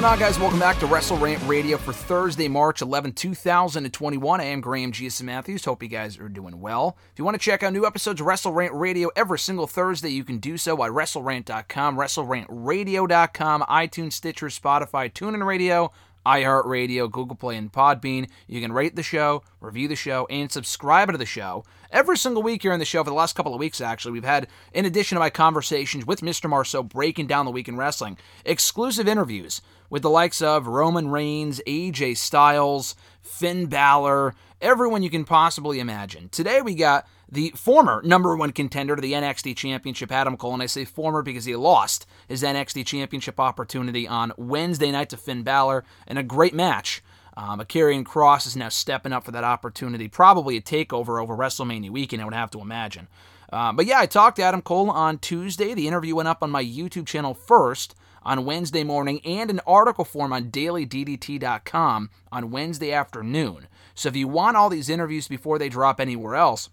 Going on, guys? Welcome back to Wrestle Rant Radio for Thursday, March 11, 2021. I am Graham G.S. Matthews. Hope you guys are doing well. If you want to check out new episodes of Wrestle Rant Radio every single Thursday, you can do so at WrestleRant.com, WrestleRantRadio.com, iTunes, Stitcher, Spotify, TuneIn Radio, iHeartRadio, Google Play, and Podbean. You can rate the show, review the show, and subscribe to the show. Every single week here on the show, for the last couple of weeks, actually, we've had, in addition to my conversations with Mr. Marceau breaking down the week in wrestling, exclusive interviews with the likes of Roman Reigns, AJ Styles, Finn Balor, everyone you can possibly imagine. Today we got the former number one contender to the NXT Championship, Adam Cole, and I say former because he lost his NXT Championship opportunity on Wednesday night to Finn Balor in a great match. Um, Kross is now stepping up for that opportunity, probably a takeover over WrestleMania weekend, I would have to imagine. Uh, but yeah, I talked to Adam Cole on Tuesday. The interview went up on my YouTube channel first on Wednesday morning and an article form on dailyddt.com on Wednesday afternoon. So if you want all these interviews before they drop anywhere else,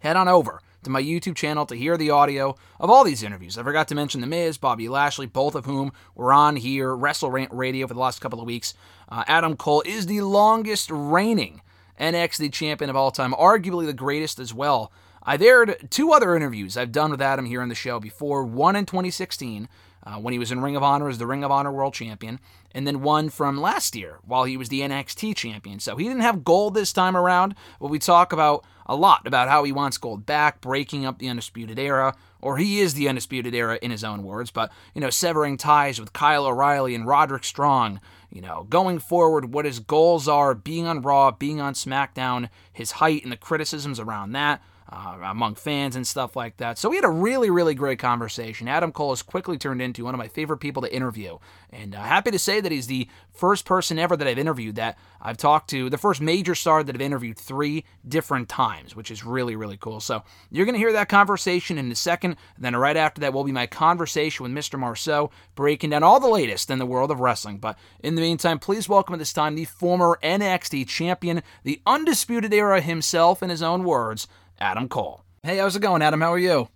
head on over to my YouTube channel to hear the audio of all these interviews. I forgot to mention The Miz, Bobby Lashley, both of whom were on here, Wrestle Rant Radio for the last couple of weeks. Uh, Adam Cole is the longest reigning NXT champion of all time, arguably the greatest as well. I've aired two other interviews I've done with Adam here on the show before, one in 2016 uh, when he was in Ring of Honor as the Ring of Honor World Champion, and then one from last year while he was the NXT Champion. So he didn't have gold this time around, but we talk about a lot about how he wants gold back, breaking up the Undisputed Era, or he is the Undisputed Era in his own words, but, you know, severing ties with Kyle O'Reilly and Roderick Strong, you know, going forward, what his goals are, being on Raw, being on SmackDown, his height and the criticisms around that uh, among fans and stuff like that. So we had a really, really great conversation. Adam Cole has quickly turned into one of my favorite people to interview, and uh, happy to say that he's the first person ever that I've interviewed that I've talked to, the first major star that I've interviewed three different times, which is really, really cool. So you're going to hear that conversation in a second. And then right after that will be my conversation with Mr. Marceau, breaking down all the latest in the world of wrestling. But in the meantime, please welcome at this time the former NXT champion, the undisputed era himself, in his own words. Adam Cole. Hey, how's it going, Adam? How are you?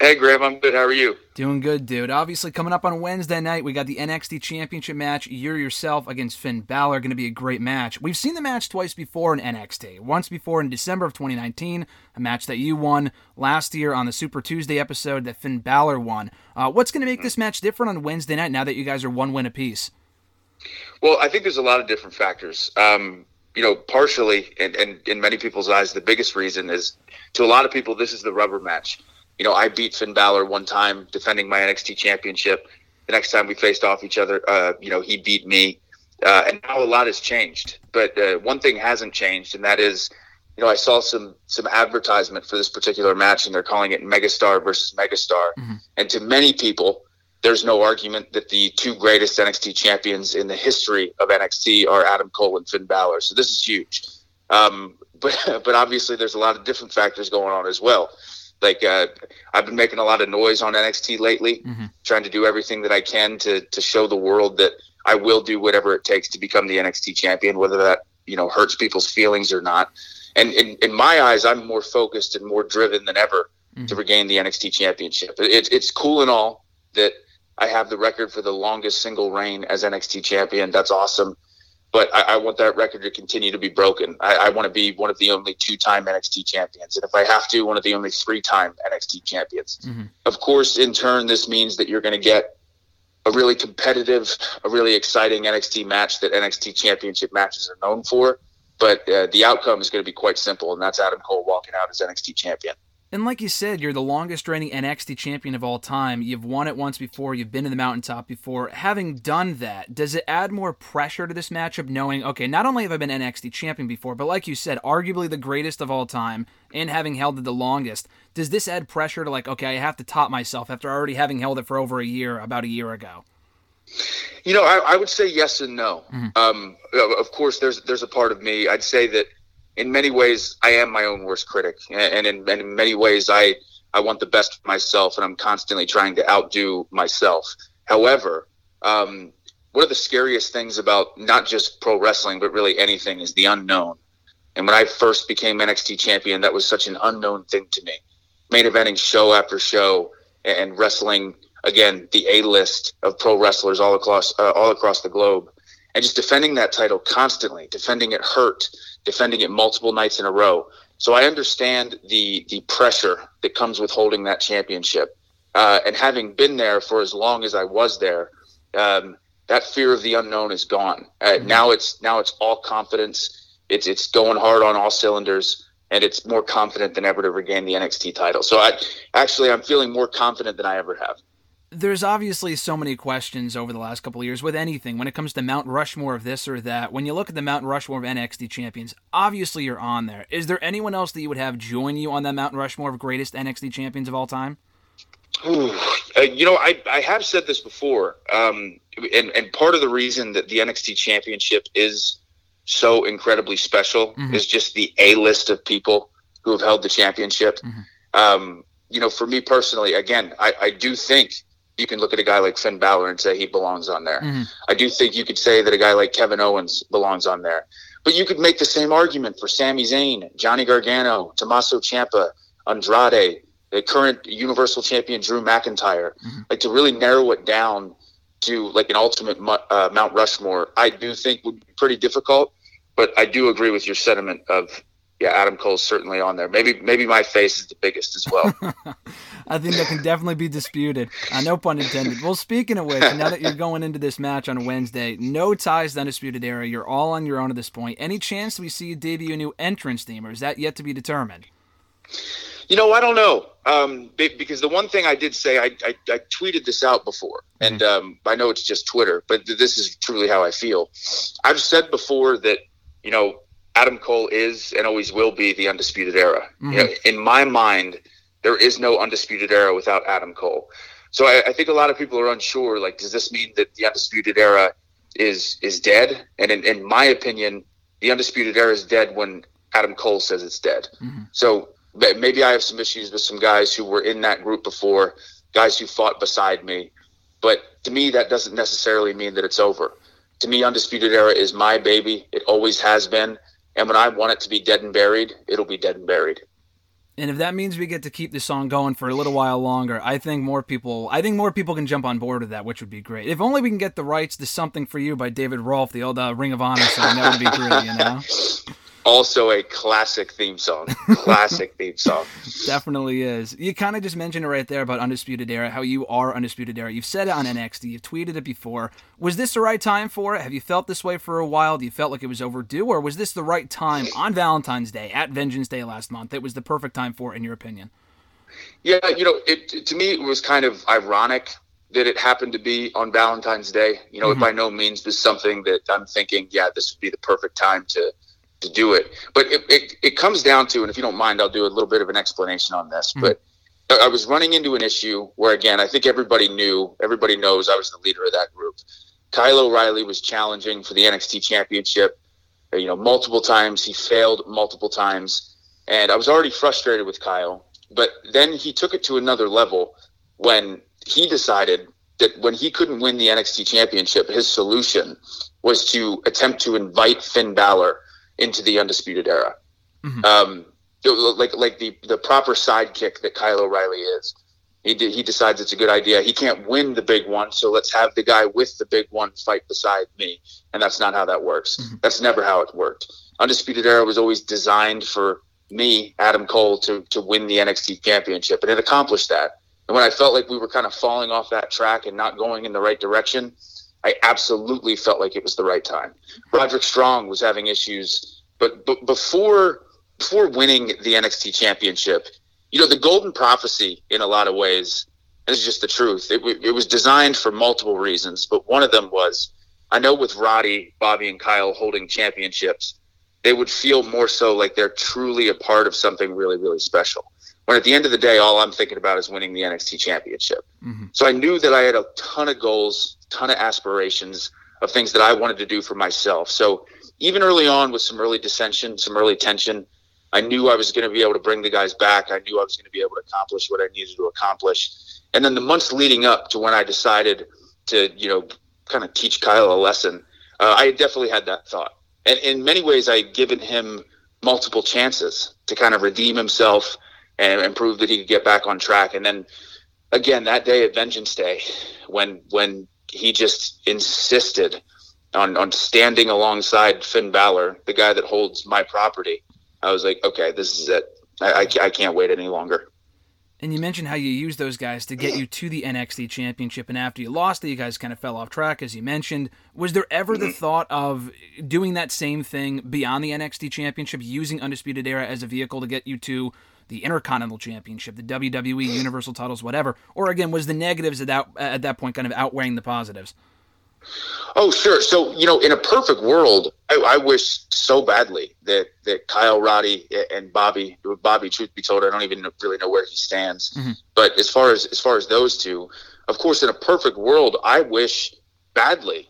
Hey, Graham, I'm good. How are you? Doing good, dude. Obviously, coming up on Wednesday night, we got the NXT Championship match. You're yourself against Finn Balor. Going to be a great match. We've seen the match twice before in NXT. Once before in December of 2019, a match that you won last year on the Super Tuesday episode that Finn Balor won. Uh, what's going to make this match different on Wednesday night now that you guys are one win apiece? Well, I think there's a lot of different factors. Um, you know, partially, and, and in many people's eyes, the biggest reason is to a lot of people, this is the rubber match. You know, I beat Finn Balor one time defending my NXT championship. The next time we faced off each other, uh, you know, he beat me. Uh, and now a lot has changed. But uh, one thing hasn't changed, and that is, you know, I saw some some advertisement for this particular match, and they're calling it Megastar versus Megastar. And to many people, there's no argument that the two greatest NXT champions in the history of NXT are Adam Cole and Finn Balor. So this is huge. Um, but but obviously there's a lot of different factors going on as well. Like uh, I've been making a lot of noise on NXT lately, trying to do everything that I can to to show the world that I will do whatever it takes to become the NXT champion, whether that you know hurts people's feelings or not. And in, in my eyes, I'm more focused and more driven than ever to regain the NXT championship. It, it's cool and all that I have the record for the longest single reign as NXT champion. That's awesome. But I, I want that record to continue to be broken. I, I want to be one of the only two time NXT champions. And if I have to, one of the only three time NXT champions. Of course, in turn, this means that you're going to get a really competitive, a really exciting NXT match that NXT championship matches are known for. But uh, the outcome is going to be quite simple, and that's Adam Cole walking out as NXT champion. And like you said, you're the longest reigning NXT champion of all time. You've won it once before, you've been to the mountaintop before. Having done that, does it add more pressure to this matchup knowing, okay, not only have I been NXT champion before, but like you said, arguably the greatest of all time and having held it the longest, does this add pressure to like, okay, I have to top myself after already having held it for over a year, about a year ago? You know, I, I would say yes and no. Um, of course, there's there's a part of me. I'd say that in many ways, I am my own worst critic, and in, and in many ways, I I want the best for myself, and I'm constantly trying to outdo myself. However, um, one of the scariest things about not just pro wrestling, but really anything, is the unknown. And when I first became NXT champion, that was such an unknown thing to me. Main eventing show after show and wrestling again the A list of pro wrestlers all across uh, all across the globe, and just defending that title constantly, defending it hurt, defending it multiple nights in a row. So I understand the the pressure that comes with holding that championship, uh, and having been there for as long as I was there, um, that fear of the unknown is gone. Uh, Now it's now it's all confidence. It's it's going hard on all cylinders, and it's more confident than ever to regain the NXT title. So I actually I'm feeling more confident than I ever have. There's obviously so many questions over the last couple of years with anything when it comes to Mount Rushmore of this or that. When you look at the Mount Rushmore of NXT champions, obviously you're on there. Is there anyone else that you would have join you on that Mount Rushmore of greatest NXT champions of all time? Ooh, uh, you know, I, I have said this before, um, and, and part of the reason that the NXT Championship is so incredibly special is just the A list of people who have held the championship. Um, you know, for me personally, again, I, I do think you can look at a guy like Finn Balor and say he belongs on there. I do think you could say that a guy like Kevin Owens belongs on there. But you could make the same argument for Sami Zayn, Johnny Gargano, Tommaso Ciampa, Andrade, the current Universal Champion Drew McIntyre. Like to really narrow it down to like an ultimate uh, Mount Rushmore, I do think would be pretty difficult. But I do agree with your sentiment of yeah, Adam Cole's certainly on there. Maybe maybe my face is the biggest as well. I think that can definitely be disputed. Uh, no pun intended. Well, speaking of which, now that you're going into this match on Wednesday, no ties to Undisputed Era. You're all on your own at this point. Any chance we see you debut a new entrance theme, or is that yet to be determined? You know, I don't know. Um, because the one thing I did say, I, I, I tweeted this out before, and um, I know it's just Twitter, but th- this is truly how I feel. I've said before that, you know, Adam Cole is and always will be the undisputed era. You know, in my mind, there is no undisputed era without Adam Cole. So I, I think a lot of people are unsure. Like, does this mean that the undisputed era is is dead? And in, in my opinion, the undisputed era is dead when Adam Cole says it's dead. Mm-hmm. So but maybe I have some issues with some guys who were in that group before, guys who fought beside me. But to me, that doesn't necessarily mean that it's over. To me, Undisputed Era is my baby. It always has been. And when I want it to be dead and buried, it'll be dead and buried. And if that means we get to keep this song going for a little while longer, I think more people I think more people can jump on board with that, which would be great. If only we can get the rights to Something for You by David Rolfe, the old uh, Ring of Honor song, that would be great, you know? Also, a classic theme song. Classic theme song. Definitely is. You kind of just mentioned it right there about Undisputed Era, how you are Undisputed Era. You've said it on NXT, you've tweeted it before. Was this the right time for it? Have you felt this way for a while? Do you felt like it was overdue? Or was this the right time on Valentine's Day, at Vengeance Day last month? It was the perfect time for it, in your opinion. Yeah, you know, it to me it was kind of ironic that it happened to be on Valentine's Day. You know, it mm-hmm. by no means was something that I'm thinking, yeah, this would be the perfect time to to do it. But it, it, it comes down to, and if you don't mind, I'll do a little bit of an explanation on this. But I I was running into an issue where, again, I think everybody knew, everybody knows I was the leader of that group. Kyle O'Reilly was challenging for the NXT Championship. uh, You know, multiple times he failed multiple times, and I was already frustrated with Kyle. But then he took it to another level when he decided that when he couldn't win the NXT Championship, his solution was to attempt to invite Finn Balor into the Undisputed Era. Um, it was like like the the proper sidekick that Kyle O'Reilly is. He de- he decides it's a good idea. He can't win the big one, so let's have the guy with the big one fight beside me. And that's not how that works. That's never how it worked. Undisputed Era was always designed for me, Adam Cole, to to win the NXT Championship, and it accomplished that. And when I felt like we were kind of falling off that track and not going in the right direction, I absolutely felt like it was the right time. Roderick Strong was having issues, but, but before before winning the NXT Championship, you know, the golden prophecy in a lot of ways, and it's just the truth. It, w- it was designed for multiple reasons, but one of them was I know with Roddy, Bobby, and Kyle holding championships, they would feel more so like they're truly a part of something really, really special. When at the end of the day, all I'm thinking about is winning the NXT championship. Mm-hmm. So I knew that I had a ton of goals, ton of aspirations of things that I wanted to do for myself. So even early on with some early dissension, some early tension, I knew I was going to be able to bring the guys back. I knew I was going to be able to accomplish what I needed to accomplish. And then the months leading up to when I decided to, you know, kind of teach Kyle a lesson, uh, I definitely had that thought. And in many ways, I had given him multiple chances to kind of redeem himself and, and prove that he could get back on track. And then again, that day at Vengeance Day, when when he just insisted on, on standing alongside Finn Balor, the guy that holds my property, I was like, okay, this is it. I, I, I can't wait any longer. And you mentioned how you used those guys to get you to the NXT championship, and after you lost it, you guys kind of fell off track, as you mentioned. Was there ever the mm-hmm. thought of doing that same thing beyond the NXT championship, using Undisputed Era as a vehicle to get you to the Intercontinental Championship, the WWE Universal titles, whatever? Or again, was the negatives at that, at that point kind of outweighing the positives? Oh, sure. So, you know, in a perfect world, I, I wish so badly that, that Kyle, Roddy, and Bobby, Bobby, truth be told, I don't even really know where he stands. Mm-hmm. But as far as as far as those two, of course, in a perfect world, I wish badly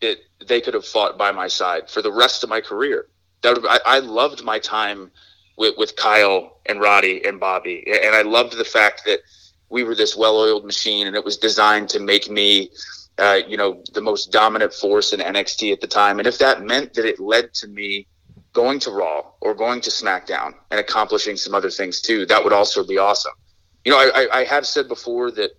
that they could have fought by my side for the rest of my career. That would, I, I loved my time with, with Kyle and Roddy and Bobby, and I loved the fact that we were this well-oiled machine, and it was designed to make me uh, you know, the most dominant force in NXT at the time. And if that meant that it led to me going to Raw or going to SmackDown and accomplishing some other things too, that would also be awesome. You know, I, I, I have said before that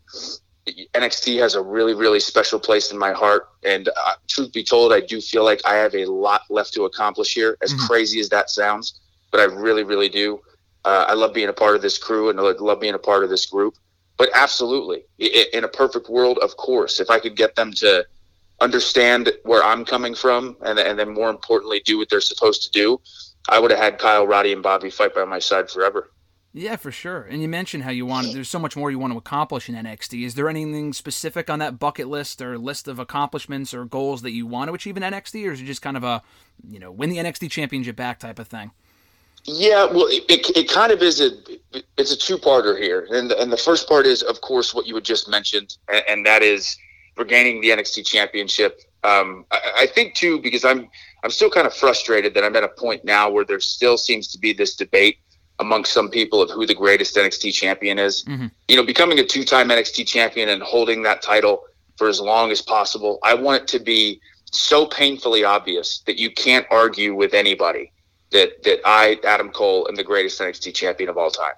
NXT has a really, really special place in my heart. And uh, truth be told, I do feel like I have a lot left to accomplish here, as crazy as that sounds. But I really, really do. Uh, I love being a part of this crew and I love being a part of this group. But absolutely, in a perfect world, of course, if I could get them to understand where I'm coming from and, and then more importantly, do what they're supposed to do, I would have had Kyle, Roddy, and Bobby fight by my side forever. Yeah, for sure. And you mentioned how you want there's so much more you want to accomplish in NXT. Is there anything specific on that bucket list or list of accomplishments or goals that you want to achieve in NXT or is it just kind of a, you know, win the NXT championship back type of thing? Yeah, well, it, it, it kind of is a it's a two parter here, and the, and the first part is, of course, what you had just mentioned, and, and that is regaining the NXT championship. Um, I, I think too because I'm I'm still kind of frustrated that I'm at a point now where there still seems to be this debate amongst some people of who the greatest NXT champion is. You know, becoming a two time NXT champion and holding that title for as long as possible. I want it to be so painfully obvious that you can't argue with anybody that that I, Adam Cole, am the greatest NXT champion of all time.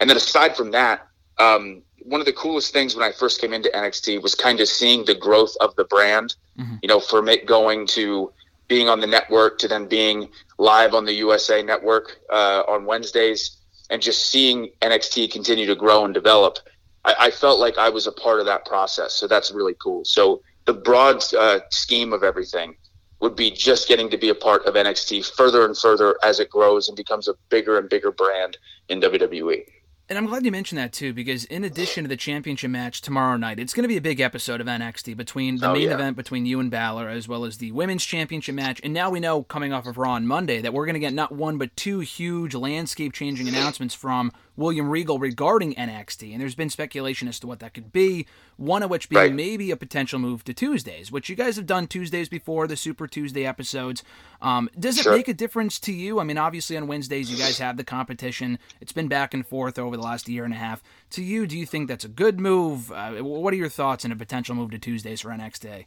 And then aside from that, um, one of the coolest things when I first came into NXT was kind of seeing the growth of the brand. You know, from it going to being on the network to then being live on the USA Network uh, on Wednesdays, and just seeing NXT continue to grow and develop. I, I felt like I was a part of that process, so that's really cool. So the broad uh, scheme of everything would be just getting to be a part of NXT further and further as it grows and becomes a bigger and bigger brand in. WWE. And I'm glad you mentioned that too, because in addition to the championship match tomorrow night, it's going to be a big episode of NXT between the Oh, main yeah. event between you and Balor, as well as the women's championship match. And now we know, coming off of Raw on Monday, that we're going to get not one but two huge landscape-changing announcements from William Regal regarding NXT. And there's been speculation as to what that could be. One of which being Right. maybe a potential move to Tuesdays, which you guys have done Tuesdays before, the Super Tuesday episodes. Um, does it Sure. make a difference to you? I mean, obviously on Wednesdays you guys have the competition. It's been back and forth over the last year and a half. To you, do you think that's a good move? Uh, what are your thoughts on a potential move to Tuesdays for NXT?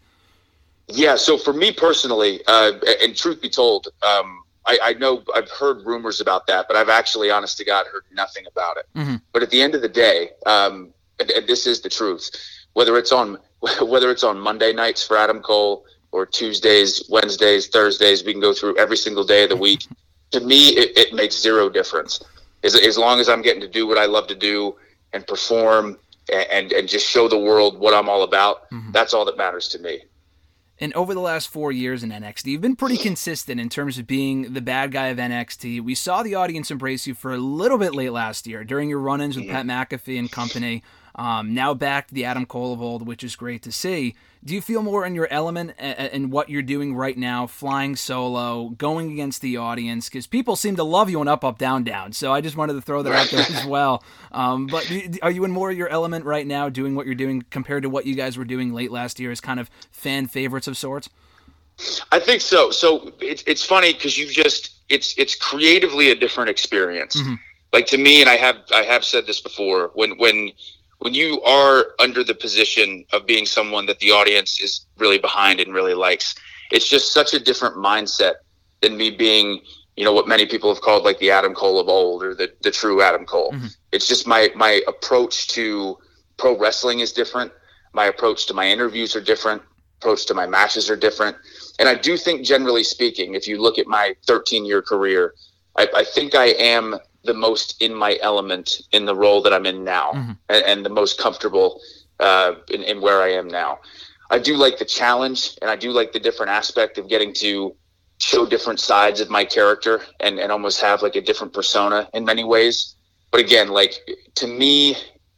Yeah, so for me personally, uh, and truth be told, um, I, I know I've heard rumors about that, but I've actually, honest to God, heard nothing about it. But at the end of the day, um, and, and this is the truth, whether it's on whether it's on Monday nights for Adam Cole or Tuesdays, Wednesdays, Thursdays, we can go through every single day of the week. to me, it, it makes zero difference. As, as long as I'm getting to do what I love to do and perform and, and, and just show the world what I'm all about, that's all that matters to me. And over the last four years in NXT, you've been pretty consistent in terms of being the bad guy of NXT. We saw the audience embrace you for a little bit late last year during your run ins with mm-hmm. Pat McAfee and company. Um, now back to the Adam Cole of old, which is great to see. Do you feel more in your element a- a- in what you're doing right now, flying solo, going against the audience? Because people seem to love you on Up, Up, Down, Down. So I just wanted to throw that out there as well. Um, but are you in more of your element right now, doing what you're doing compared to what you guys were doing late last year as kind of fan favorites of sorts? I think so. So it's it's funny because you just it's it's creatively a different experience. Like to me, and I have I have said this before. When when when you are under the position of being someone that the audience is really behind and really likes, it's just such a different mindset than me being you know what many people have called like the Adam Cole of old or the the true Adam Cole. Mm-hmm. It's just my my approach to pro wrestling is different. My approach to my interviews are different. Approach to my matches are different. And I do think, generally speaking, if you look at my 13 year career, I, I think I am the most in my element in the role that I'm in now and, and the most comfortable uh, in, in where I am now. I do like the challenge and I do like the different aspect of getting to show different sides of my character and, and almost have like a different persona in many ways. But again, like to me,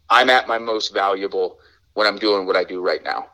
I'm at my most valuable when I'm doing what I do right now.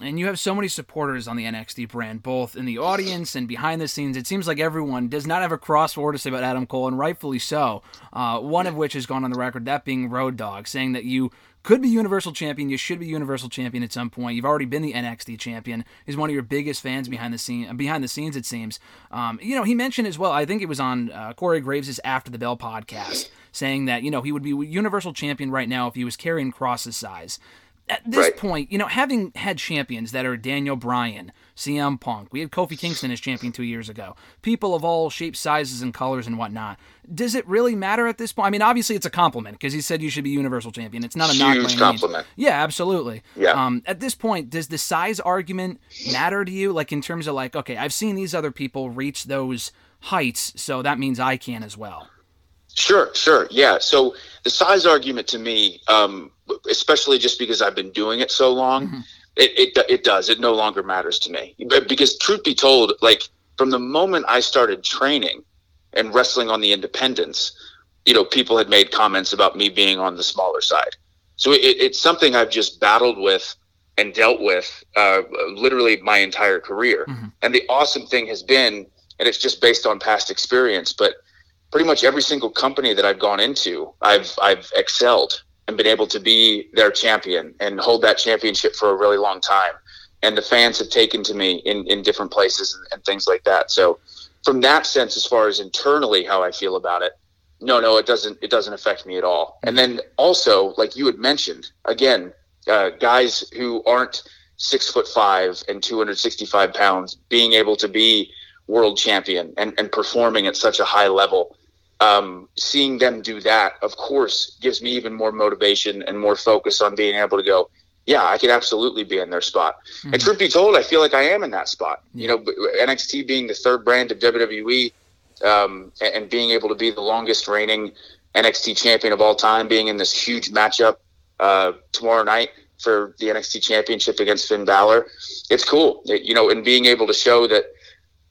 And you have so many supporters on the NXT brand, both in the audience and behind the scenes. It seems like everyone does not have a cross word to say about Adam Cole, and rightfully so. Uh, one of which has gone on the record, that being Road Dog, saying that you could be Universal Champion, you should be Universal Champion at some point. You've already been the NXT Champion. He's one of your biggest fans behind the scene. Behind the scenes, it seems. Um, you know, he mentioned as well. I think it was on uh, Corey Graves' After the Bell podcast, saying that you know he would be Universal Champion right now if he was carrying Kross's size at this Right. point, you know, having had champions that are Daniel Bryan, CM Punk, we had Kofi Kingston as champion two years ago, people of all shapes, sizes, and colors and whatnot. Does it really matter at this point? I mean, obviously it's a compliment because he said you should be Universal Champion. It's not a Huge compliment. Yeah, absolutely. Yeah. Um, at this point, does the size argument matter to you? Like in terms of like, okay, I've seen these other people reach those heights, so that means I can as well. Sure, sure. Yeah. So the size argument to me, um, especially just because I've been doing it so long, it, it, it does. It no longer matters to me. But because truth be told, like from the moment I started training and wrestling on the independents, you know, people had made comments about me being on the smaller side. So it, it's something I've just battled with and dealt with uh, literally my entire career. And the awesome thing has been, and it's just based on past experience, but pretty much every single company that I've gone into, I've I've excelled and been able to be their champion and hold that championship for a really long time. And the fans have taken to me in, in different places and, and things like that. So from that sense, as far as internally how I feel about it, no, no, it doesn't it doesn't affect me at all. And then also, like you had mentioned, again, uh, guys who aren't six foot five and 265 pounds being able to be world champion and, and performing at such a high level um, seeing them do that of course gives me even more motivation and more focus on being able to go yeah i could absolutely be in their spot. And truth be told i feel like i am in that spot. You know nxt being the third brand of wwe um, and, and being able to be the longest reigning nxt champion of all time being in this huge matchup uh, tomorrow night for the nxt championship against finn Balor. it's cool. It- you know and being able to show that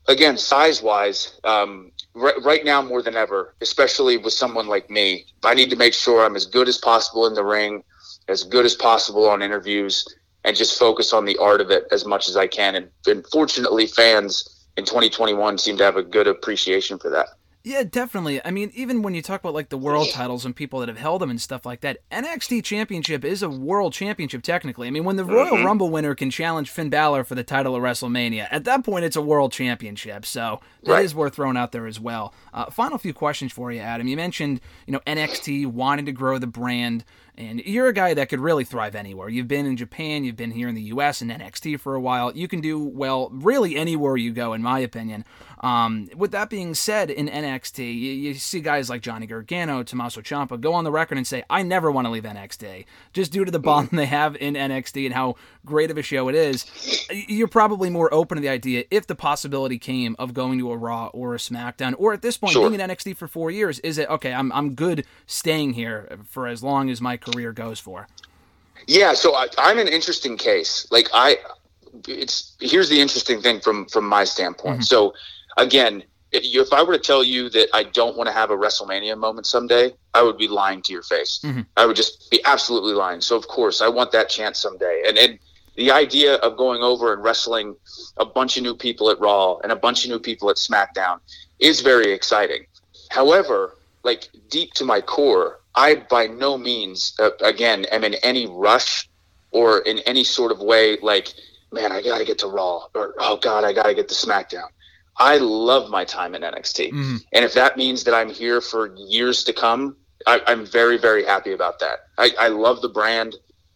again, size wise, um, right, now more than ever, especially with someone like me, I need to make sure I'm as good as possible in the ring, as good as possible on interviews, and just focus on the art of it as much as I can. And, and fortunately, fans in 2021 seem to have a good appreciation for that. Yeah, definitely. I mean, even when you talk about like the world titles and people that have held them and stuff like that, NXT Championship is a world championship technically. I mean, when the Royal Rumble winner can challenge Finn Balor for the title of WrestleMania, at that point it's a world championship. So that is Right. worth throwing out there as well. Uh, final few questions for you, Adam. You mentioned you know NXT wanting to grow the brand. And you're a guy that could really thrive anywhere. You've been in Japan, you've been here in the US and NXT for a while. You can do well really anywhere you go, in my opinion. Um, with that being said, in NXT, you, you see guys like Johnny Gargano, Tommaso Ciampa go on the record and say, I never want to leave NXT. Just due to the bond they have in NXT and how great of a show it is, you're probably more open to the idea if the possibility came of going to a Raw or a SmackDown, or at this point, Sure. being in NXT for four years, is it, okay, I'm, I'm good staying here for as long as my career goes for? Yeah, so I, I'm an interesting case. Like I, it's here's the interesting thing from from my standpoint. So again, if, you, if I were to tell you that I don't want to have a WrestleMania moment someday, I would be lying to your face. I would just be absolutely lying. So of course, I want that chance someday. And and the idea of going over and wrestling a bunch of new people at Raw and a bunch of new people at SmackDown is very exciting. However, like deep to my core, I by no means, uh, again, am in any rush or in any sort of way like, man, I got to get to Raw or oh God, I got to get to SmackDown. I love my time in NXT, and if that means that I'm here for years to come, I, I'm very, very happy about that. I, I love the brand.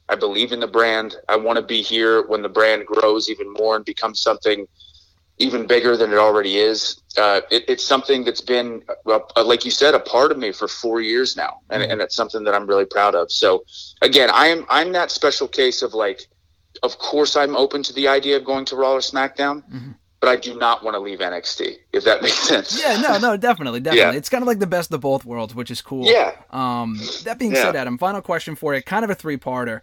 I believe in the brand. I want to be here when the brand grows even more and becomes something even bigger than it already is. Uh, it, it's something that's been, uh, uh, like you said, a part of me for four years now, and, and it's something that I'm really proud of. So, again, I'm I'm that special case of like, of course, I'm open to the idea of going to Raw or SmackDown, but I do not want to leave NXT. If that makes sense. Yeah, no, no, definitely, definitely. Yeah. It's kind of like the best of both worlds, which is cool. Yeah. Um, that being Yeah. said, Adam, final question for you, kind of a three-parter. Uh,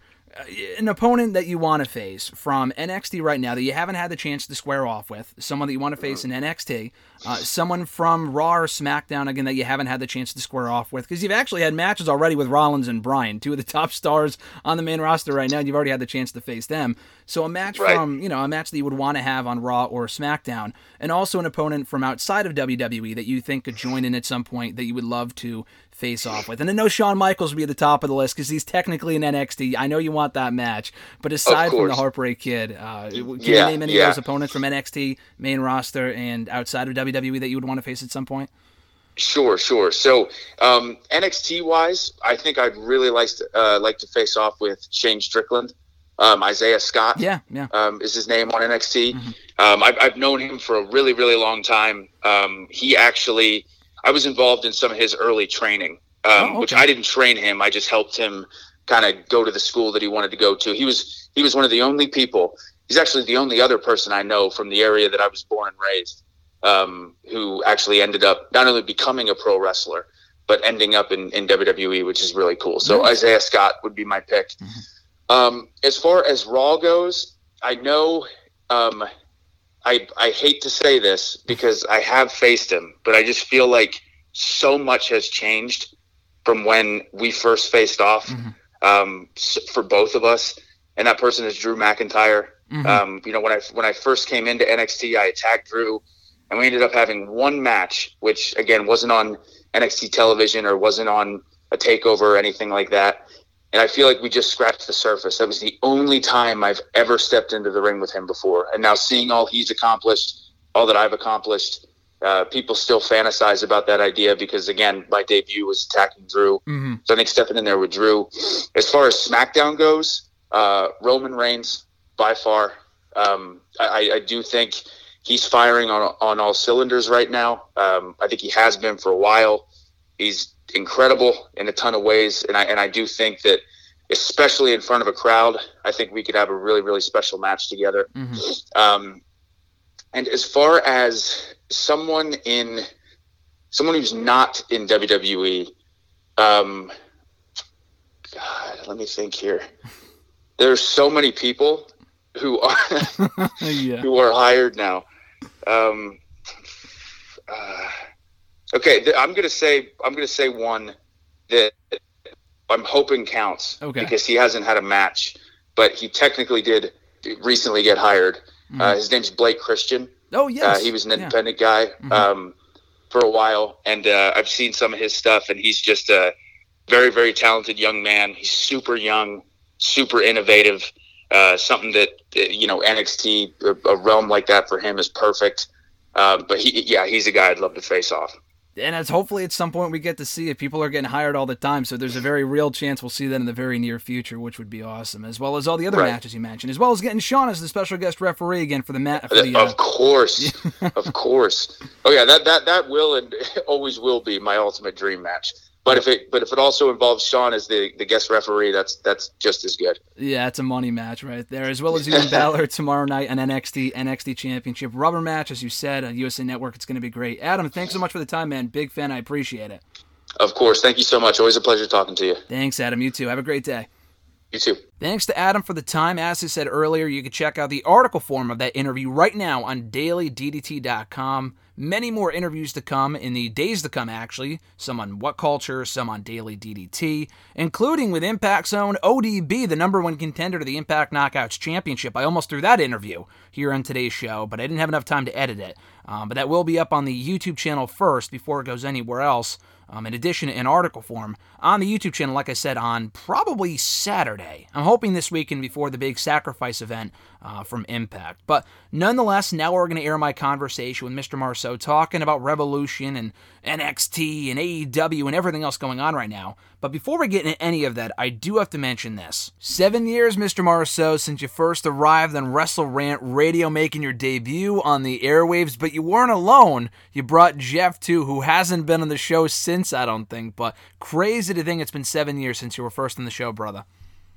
An opponent that you want to face from NXT right now that you haven't had the chance to square off with, someone that you want to face in NXT, uh, someone from Raw or SmackDown again that you haven't had the chance to square off with, because you've actually had matches already with Rollins and Bryan, two of the top stars on the main roster right now. and You've already had the chance to face them. So a match Right. from you know a match that you would want to have on Raw or SmackDown, and also an opponent from outside of WWE that you think could join in at some point that you would love to face off with. And I know Shawn Michaels would be at the top of the list because he's technically in NXT. I know you want that match, but aside from the. Heartbreak Kid, uh, can Yeah, you name any yeah. of those opponents from NXT main roster and outside of WWE that you would want to face at some point? Sure, sure. So um, NXT wise, I think I'd really like to uh, like to face off with Shane Strickland, um, Isaiah Scott. Yeah, yeah. um, is his name on NXT. Um, I've, I've known him for a really, really long time. Um, he actually, I was involved in some of his early training, um, Oh, which. I didn't train him. I just helped him kind of go to the school that he wanted to go to. He was he was one of the only people. He's actually the only other person I know from the area that I was born and raised um, who actually ended up not only becoming a pro wrestler but ending up in, in WWE, which is really cool. So Nice. Isaiah Scott would be my pick. Um, as far as Raw goes, I know um, I I hate to say this because I have faced him, but I just feel like so much has changed from when we first faced off um, for both of us, and that person is Drew McIntyre. Um, you know, when I when I first came into NXT, I attacked Drew, and we ended up having one match, which again wasn't on NXT television or wasn't on a takeover or anything like that. And I feel like we just scratched the surface. That was the only time I've ever stepped into the ring with him before. And now seeing all he's accomplished, all that I've accomplished, uh, people still fantasize about that idea because, again, my debut was attacking Drew. Mm-hmm. So I think stepping in there with Drew. As far as SmackDown goes, uh, Roman Reigns by far. Um, I, I do think he's firing on on all cylinders right now. Um, I think he has been for a while. He's incredible in a ton of ways, and I and I do think that, especially in front of a crowd, I think we could have a really really special match together. Um, and as far as someone in someone who's not in WWE, um, God, let me think here. There's so many people who are yeah. who are hired now. Um, uh, okay, th- I'm gonna say I'm gonna say one that I'm hoping counts Okay. because he hasn't had a match, but he technically did recently get hired. Uh, his name's Blake Christian. Oh yes. Uh, he was an Yeah. Mm-hmm. independent guy um, for a while, and uh, I've seen some of his stuff, and he's just a very, very talented young man. He's super young, super innovative. Uh, something that uh, you know NXT, a, a realm like that for him is perfect. Uh, but he, yeah, he's a guy I'd love to face off. And it's hopefully at some point we get to see if People are getting hired all the time, so there's a very real chance we'll see that in the very near future, which would be awesome. As well as all the other Right. matches you mentioned, as well as getting Shawn as the special guest referee again for the match. Uh, of course, of course. Oh yeah, that that that will and always will be my ultimate dream match. But if it but if it also involves Shawn as the, the guest referee, that's that's just as good. Yeah, it's a money match right there, as well as you and Balor tomorrow night, an NXT NXT Championship rubber match, as you said on USA Network. It's going to be great. Adam, thanks so much for the time, man. Big fan. I appreciate it. Of course. Thank you so much. Always a pleasure talking to you. Thanks, Adam. You too. Have a great day. You too. Thanks to Adam for the time. As I said earlier, you can check out the article form of that interview right now on dailyddt.com. Many more interviews to come in the days to come, actually. Some on What Culture, some on Daily DDT, including with Impact Zone ODB, the number one contender to the Impact Knockouts Championship. I almost threw that interview here on today's show, but I didn't have enough time to edit it. Um, but that will be up on the YouTube channel first before it goes anywhere else. Um, in addition, in article form on the YouTube channel, like I said, on probably Saturday. I'm hoping this weekend before the big sacrifice event uh, from Impact. But nonetheless, now we're going to air my conversation with Mr. Marceau talking about Revolution and NXT and AEW and everything else going on right now. But before we get into any of that, I do have to mention this. Seven years, Mr. Marceau, since you first arrived on Wrestle Rant Radio, making your debut on the airwaves, but you weren't alone. You brought Jeff too, who hasn't been on the show since, I don't think. But crazy to think it's been seven years since you were first on the show, brother.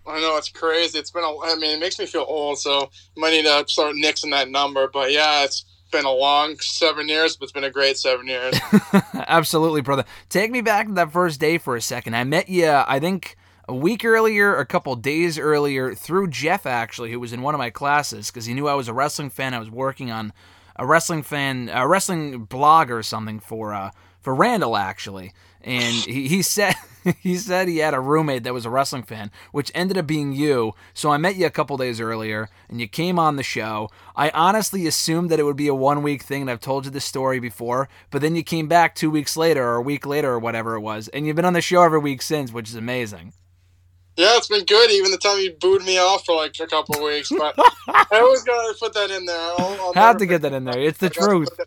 I know it's crazy. It's been a. I mean, it makes me feel old, so I might need to start nixing that number. But yeah, it's been a long seven years, but it's been a great seven years. Absolutely, brother. Take me back to that first day for a second. I met you, I think, a week earlier, a couple days earlier, through Jeff, actually, who was in one of my classes, because he knew I was a wrestling fan. I was working on a wrestling fan, a wrestling blog or something for uh, for Randall, actually. And he, he said he said he had a roommate that was a wrestling fan, which ended up being you. So I met you a couple days earlier, and you came on the show. I honestly assumed that it would be a one week thing, and I've told you this story before. But then you came back two weeks later, or a week later, or whatever it was, and you've been on the show every week since, which is amazing. yeah, it's been good. Even the time you booed me off for like a couple of weeks, but I always gotta put that in there. I'll, I'll Had to get that in there. It's the Gotta truth. put the-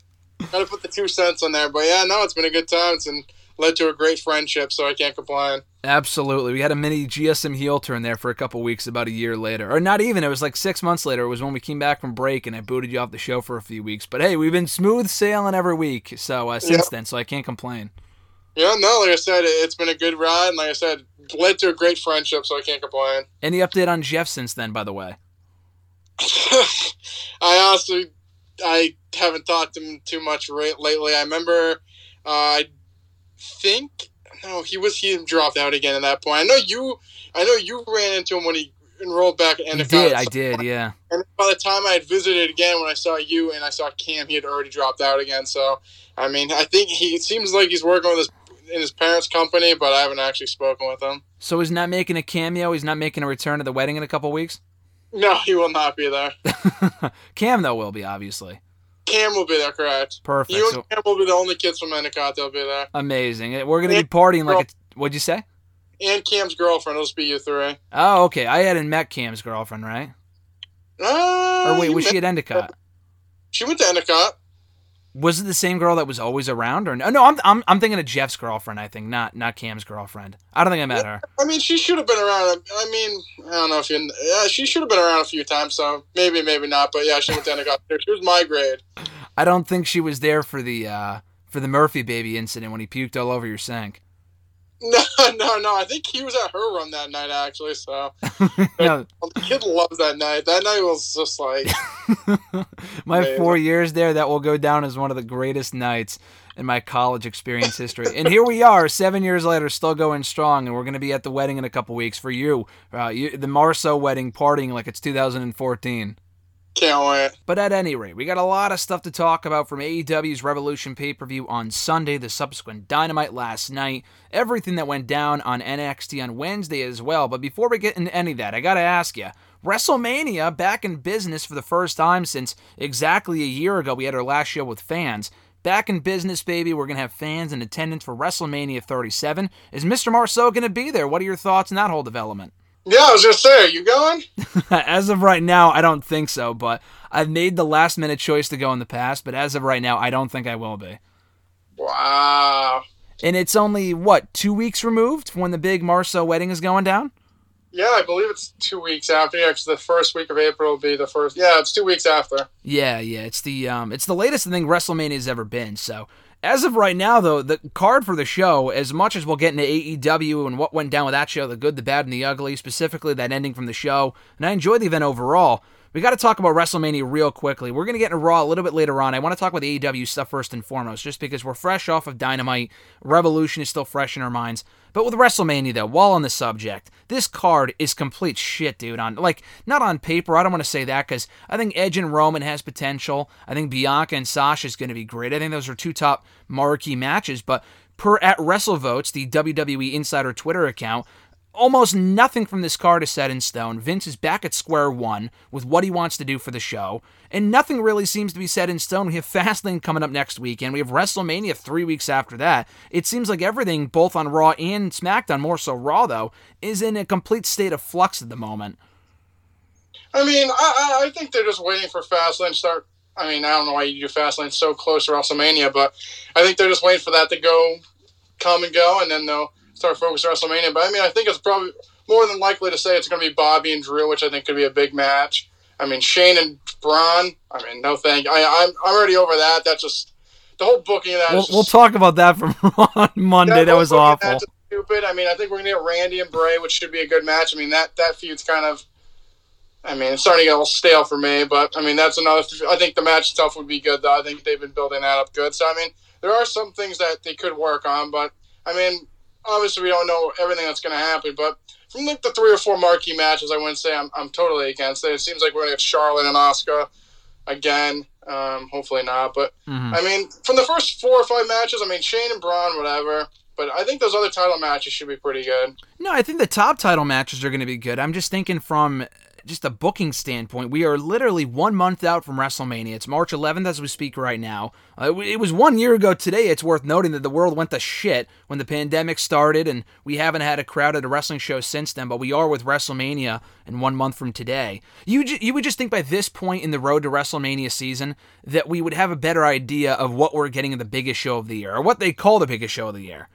Gotta put the two cents on there. But yeah, no, it's been a good time. It's and led to a great friendship, so I can't complain. Absolutely. We had a mini GSM heel turn there for a couple weeks about a year later. Or not even, it was like six months later. It was when we came back from break and I booted you off the show for a few weeks. But hey, we've been smooth sailing every week so uh, since Yep. then, so I can't complain. Yeah, no, like I said, it- it's been a good ride, and like I said, led to a great friendship, so I can't complain. Any update on Jeff since then, by the way? I honestly, I haven't talked to him too much lately. I remember, uh, I think no, he was he dropped out again at that point. I know you, I know you ran into him when he enrolled back I did, I did, yeah. And by the time I had visited again, when I saw you and I saw Cam, he had already dropped out again. So, I mean, I think he it seems like he's working with his in his parents' company, but I haven't actually spoken with him. So he's not making a cameo. He's not making a return to the wedding in a couple weeks. No, he will not be there. Cam though will be obviously Cam will be there, correct? perfect. You and So Cam will be the only kids from Endicott that'll be there. amazing. We're gonna be partying like it's. What'd you say? And Cam's girlfriend It'll just be you three. Oh, okay. I hadn't met Cam's girlfriend, right? Uh, Or wait, was she at Endicott? She went to Endicott. Was it the same girl that was always around, or no? No, I'm I'm, I'm thinking of Jeff's girlfriend. I think not not Cam's girlfriend. I don't think I met her. I mean, she should have been around. I mean, I don't know if you. Yeah, she should have been around a few times. So maybe, maybe not. But yeah, she went down and got Endicott. She was my grade. I don't think she was there for the uh, for the Murphy baby incident when he puked all over your sink. No, no, no. I think he was at her room that night, actually. So No, the kid loves that night. That night was just like, my Man. four years there, that will go down as one of the greatest nights in my college experience history. And here we are, seven years later, still going strong, and we're going to be at the wedding in a couple weeks for you, uh, you the Marceau wedding, partying like it's 2014. Can't wait. But at any rate, we got a lot of stuff to talk about from AEW's Revolution pay per view on Sunday, the subsequent Dynamite last night, everything that went down on NXT on Wednesday as well. But before we get into any of that, I gotta ask you WrestleMania back in business for the first time since exactly a year ago. We had our last show with fans. Back in business, baby. We're going to have fans in attendance for WrestleMania 37. Is Mr. Marceau going to be there? What are your thoughts on that whole development? Yeah, I was just say, are you going? as of right now, I don't think so, but I've made the last minute choice to go in the past, but as of right now, I don't think I will be. Wow. And it's only, what, two weeks removed from when the big Marceau wedding is going down? Yeah, I believe it's two weeks after. Yeah, the first week of April will be the first. Yeah, it's two weeks after. Yeah, yeah, it's the um, it's the latest thing WrestleMania's ever been. So as of right now, though, the card for the show, as much as we'll get into AEW and what went down with that show, the good, the bad, and the ugly, specifically that ending from the show, and I enjoyed the event overall. We got to talk about WrestleMania real quickly. We're going to get into Raw a little bit later on. I want to talk about the AEW stuff first and foremost, just because we're fresh off of Dynamite. Revolution is still fresh in our minds. But with WrestleMania though, while on the subject, this card is complete shit, dude. On like not on paper, I don't want to say that because I think Edge and Roman has potential. I think Bianca and Sasha is going to be great. I think those are two top marquee matches. But per at WrestleVotes, the WWE Insider Twitter account, almost nothing from this card is set in stone. Vince is back at square one with what he wants to do for the show, and nothing really seems to be set in stone. We have Fastlane coming up next week, and We have WrestleMania three weeks after that. It seems like everything, both on Raw and SmackDown, more so Raw though, is in a complete state of flux at the moment. I mean, I, I think they're just waiting for Fastlane to start. I mean, I don't know why you do Fastlane so close to WrestleMania, but I think they're just waiting for that to go, come and go, and then they'll start focusing on WrestleMania. But I mean, I think it's probably more than likely to say it's going to be Bobby and Drew, which I think could be a big match. I mean, Shane and Braun. I mean, no thank. I, I'm I'm already over that. That's just the whole booking of that. We'll, is we'll talk about that from on Monday. That whole was awful. Stupid. I mean, I think we're gonna get Randy and Bray, which should be a good match. I mean, that that feud's kind of. I mean, it's starting to get a little stale for me, but I mean, that's another. I think the match itself would be good, though. I think they've been building that up good. So I mean, there are some things that they could work on, but I mean, obviously we don't know everything that's going to happen. But from like the three or four marquee matches, I wouldn't say I'm, I'm totally against it. It seems like we're going to have Charlotte and Asuka again. Um, hopefully not, but Mhm. I mean, from the first four or five matches, I mean, Shane and Braun, whatever. But I think those other title matches should be pretty good. No, I think the top title matches are going to be good. I'm just thinking from just a booking standpoint, we are literally one month out from WrestleMania. It's March 11th as we speak right now. Uh, it was one year ago today. It's worth noting that the world went to shit when the pandemic started, and we haven't had a crowd at a wrestling show since then. But we are with WrestleMania in one month from today. You ju- you would just think by this point in the road to WrestleMania season that we would have a better idea of what we're getting in the biggest show of the year, or what they call the biggest show of the year.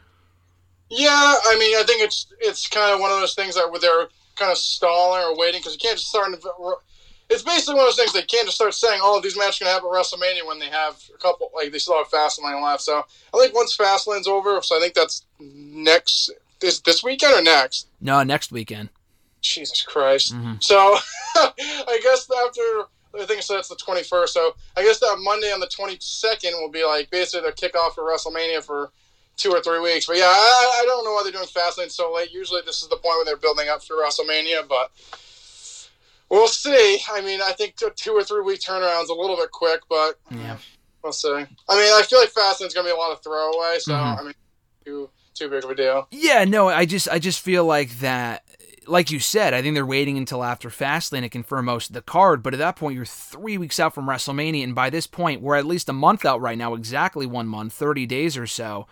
Yeah, I mean, I think it's it's kind of one of those things that they're kind of stalling or waiting because you can't just start. It's basically one of those things they can't just start saying, "Oh, these matches are gonna happen at WrestleMania" when they have a couple like they still have Fastlane left. So I think once Fastlane's over, so I think that's next this this weekend or next. No, next weekend. Jesus Christ. Mhm. So I guess after I think so that's the twenty first. So I guess that Monday on the twenty second will be like basically the kickoff for WrestleMania for two or three weeks. But yeah, I, I don't know why they're doing Fastlane so late. Usually this is the point where they're building up for WrestleMania, but we'll see. I mean, I think two or three week turnaround's a little bit quick, but Yeah. we'll see. I mean, I feel like Fastlane's gonna be a lot of throwaway, so Mhm. I mean, too too big of a deal. Yeah, no, I just I just feel like that like you said, I think they're waiting until after Fastlane to confirm most of the card, but at that point you're 3 weeks out from WrestleMania and by this point we're at least a month out right now, exactly 1 month, 30 days or so.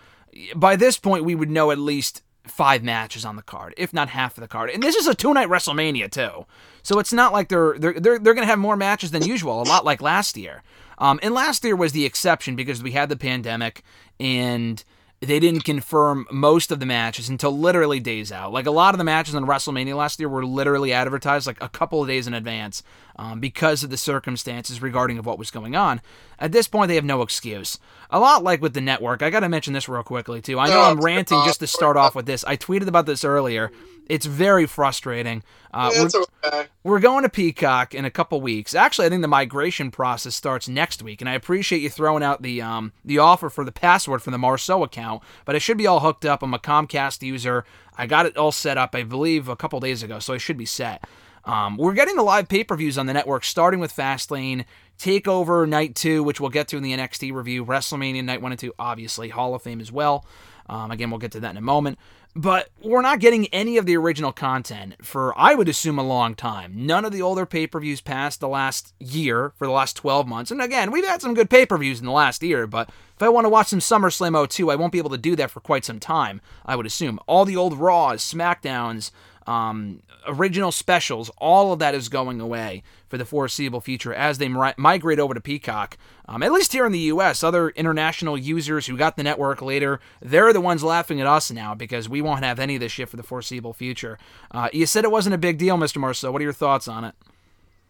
By this point we would know at least 5 matches on the card, if not half of the card. And this is a two-night WrestleMania too. So it's not like they're they're they're, they're going to have more matches than usual, a lot like last year. Um, and last year was the exception because we had the pandemic and they didn't confirm most of the matches until literally days out. Like a lot of the matches on WrestleMania last year were literally advertised like a couple of days in advance um, because of the circumstances regarding of what was going on. At this point, they have no excuse. A lot like with the network. I got to mention this real quickly too. I know Oh, I'm ranting just to start off with this. I tweeted about this earlier. It's very frustrating. Uh, Yeah, we're- okay. we're going to Peacock in a couple weeks. Actually, I think the migration process starts next week, and I appreciate you throwing out the um the offer for the password for the Marceau account. But it should be all hooked up. I'm a Comcast user. I got it all set up, I believe, a couple days ago, so I should be set. Um, we're getting the live pay per views on the network, starting with Fastlane, Takeover Night Two, which we'll get to in the NXT review, WrestleMania Night One and Two, obviously Hall of Fame as well. Um, again, we'll get to that in a moment. But we're not getting any of the original content for, I would assume, a long time. None of the older pay per views past the last year, for the last 12 months. And again, we've had some good pay per views in the last year, but if I want to watch some SummerSlam 02, I won't be able to do that for quite some time, I would assume. All the old Raws, SmackDowns, um, original specials, all of that is going away for the foreseeable future as they mi- migrate over to Peacock. Um, at least here in the U.S., other international users who got the network later, they're the ones laughing at us now because we won't have any of this shit for the foreseeable future. Uh, you said it wasn't a big deal, Mr. Marceau. What are your thoughts on it?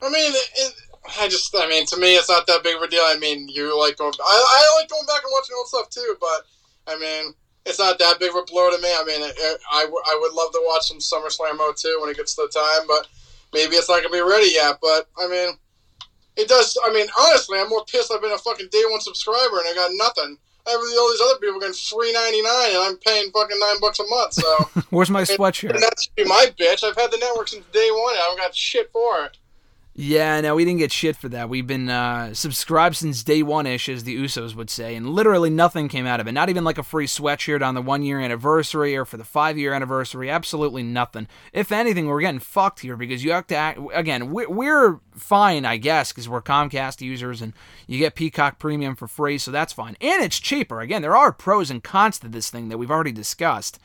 I mean, it, it, I just, I mean, to me, it's not that big of a deal. I mean, you like going, I, I like going back and watching old stuff too, but I mean, it's not that big of a blow to me. I mean, it, it, I, w- I would love to watch some SummerSlam 02 when it gets to the time, but maybe it's not going to be ready yet. But I mean, it does, I mean, honestly, I'm more pissed I've been a fucking day one subscriber and I got nothing. I have all these other people getting free ninety nine, and I'm paying fucking nine bucks a month. So Where's my sweatshirt? and that should be my bitch. I've had the network since day one. and I haven't got shit for it. Yeah, no, we didn't get shit for that. We've been uh, subscribed since day one ish, as the Usos would say, and literally nothing came out of it. Not even like a free sweatshirt on the one year anniversary or for the five year anniversary. Absolutely nothing. If anything, we're getting fucked here because you have to act. Again, we're, we're fine, I guess, because we're Comcast users and you get Peacock Premium for free, so that's fine. And it's cheaper. Again, there are pros and cons to this thing that we've already discussed.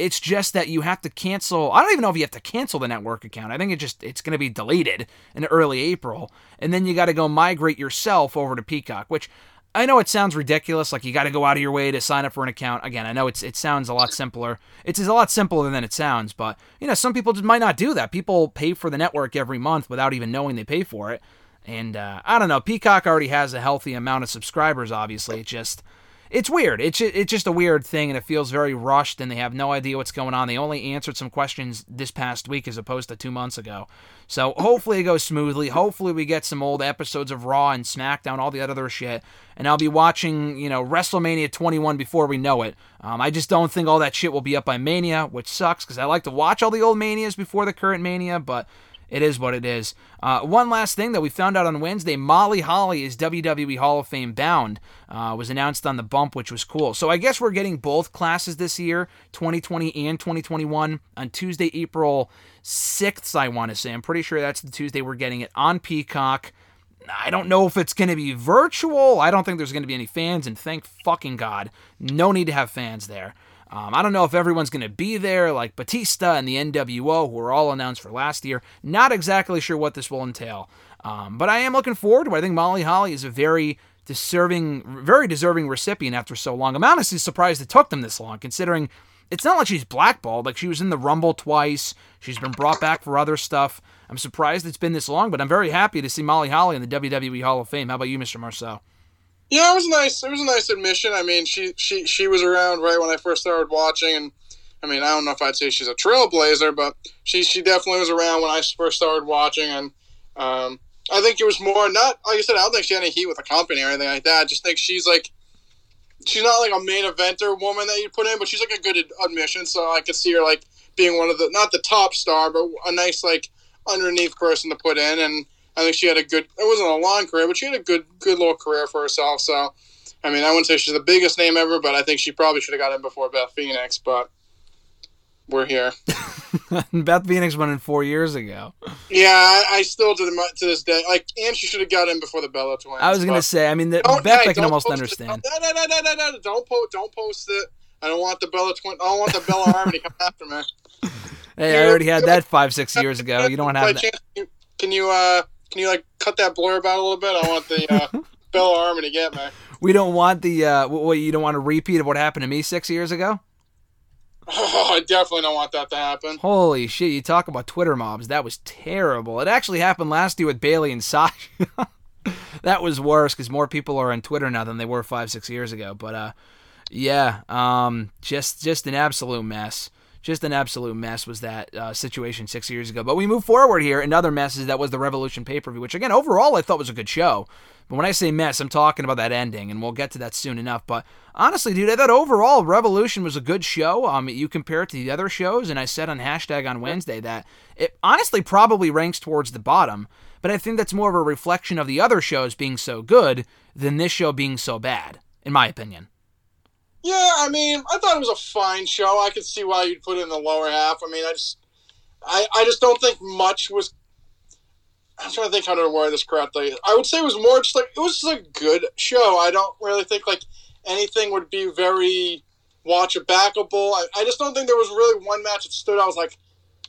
It's just that you have to cancel. I don't even know if you have to cancel the network account. I think it just it's going to be deleted in early April, and then you got to go migrate yourself over to Peacock. Which I know it sounds ridiculous, like you got to go out of your way to sign up for an account. Again, I know it's it sounds a lot simpler. It's a lot simpler than it sounds, but you know some people just might not do that. People pay for the network every month without even knowing they pay for it. And uh, I don't know. Peacock already has a healthy amount of subscribers. Obviously, it just it's weird. It's it's just a weird thing, and it feels very rushed, and they have no idea what's going on. They only answered some questions this past week as opposed to two months ago. So hopefully it goes smoothly. Hopefully we get some old episodes of Raw and SmackDown, all the other shit, and I'll be watching you know WrestleMania 21 before we know it. Um, I just don't think all that shit will be up by Mania, which sucks because I like to watch all the old Manias before the current Mania, but it is what it is. Uh, one last thing that we found out on Wednesday Molly Holly is WWE Hall of Fame bound. Uh, was announced on the bump, which was cool. So I guess we're getting both classes this year, 2020 and 2021, on Tuesday, April 6th, I want to say. I'm pretty sure that's the Tuesday we're getting it on Peacock. I don't know if it's going to be virtual. I don't think there's going to be any fans, and thank fucking God, no need to have fans there. Um, I don't know if everyone's going to be there, like Batista and the NWO, who were all announced for last year. Not exactly sure what this will entail, um, but I am looking forward to it. I think Molly Holly is a very deserving, very deserving recipient after so long. I'm honestly surprised it took them this long, considering it's not like she's blackballed. Like she was in the Rumble twice. She's been brought back for other stuff. I'm surprised it's been this long, but I'm very happy to see Molly Holly in the WWE Hall of Fame. How about you, Mr. Marceau? Yeah, it was nice. It was a nice admission. I mean, she she she was around right when I first started watching, and I mean, I don't know if I'd say she's a trailblazer, but she she definitely was around when I first started watching, and um, I think it was more not like I said. I don't think she had any heat with the company or anything like that. I just think she's like she's not like a main eventer woman that you put in, but she's like a good admission. So I could see her like being one of the not the top star, but a nice like underneath person to put in, and I think she had a good. It wasn't a long career, but she had a good good little career for herself. So. I mean, I wouldn't say she's the biggest name ever, but I think she probably should have got in before Beth Phoenix. But we're here. Beth Phoenix won in four years ago. Yeah, I, I still to, the, to this day like, and she should have got in before the Bella twins. I was gonna say, I mean, the, Beth hey, I can almost post it. understand. No, no, no, no, no. Don't post. Don't post it. I don't want the Bella twin. I don't want the Bella Army coming after me. Hey, I already had that five, six years ago. You don't have that. chance, can you- Can you uh can you like cut that blurb out a little bit? I want the uh, Bella Army to get me. We don't want the. Uh, what you don't want a repeat of what happened to me six years ago. Oh, I definitely don't want that to happen. Holy shit! You talk about Twitter mobs. That was terrible. It actually happened last year with Bayley and Sasha. that was worse because more people are on Twitter now than they were five, six years ago. But uh, yeah, um, just just an absolute mess. Just an absolute mess was that uh, situation six years ago. But we move forward here. Another mess is that was the Revolution pay per view, which again overall I thought was a good show. But when I say mess, I'm talking about that ending, and we'll get to that soon enough. But honestly, dude, I thought overall Revolution was a good show. Um, you compare it to the other shows, and I said on hashtag on Wednesday that it honestly probably ranks towards the bottom. But I think that's more of a reflection of the other shows being so good than this show being so bad, in my opinion. Yeah, I mean, I thought it was a fine show. I could see why you'd put it in the lower half. I mean, I just, I, I just don't think much was. I'm trying to think how to word this correctly. I would say it was more just like it was just a good show. I don't really think like anything would be very watch backable. I, I just don't think there was really one match that stood out. I was like,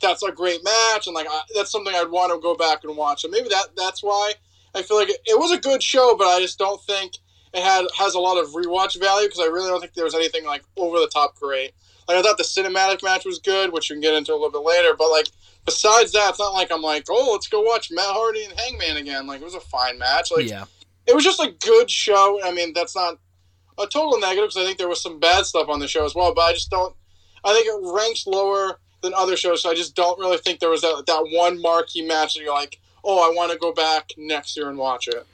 that's a great match, and like I, that's something I'd want to go back and watch. And maybe that that's why I feel like it, it was a good show, but I just don't think it had has a lot of rewatch value because I really don't think there was anything like over the top great. Like I thought the cinematic match was good, which we can get into a little bit later. But like besides that, it's not like I'm like, oh, let's go watch Matt Hardy and Hangman again. Like it was a fine match. Like yeah. it was just a good show. I mean, that's not a total negative because I think there was some bad stuff on the show as well. But I just don't. I think it ranks lower than other shows. So I just don't really think there was that that one marquee match that you're like, oh, I want to go back next year and watch it.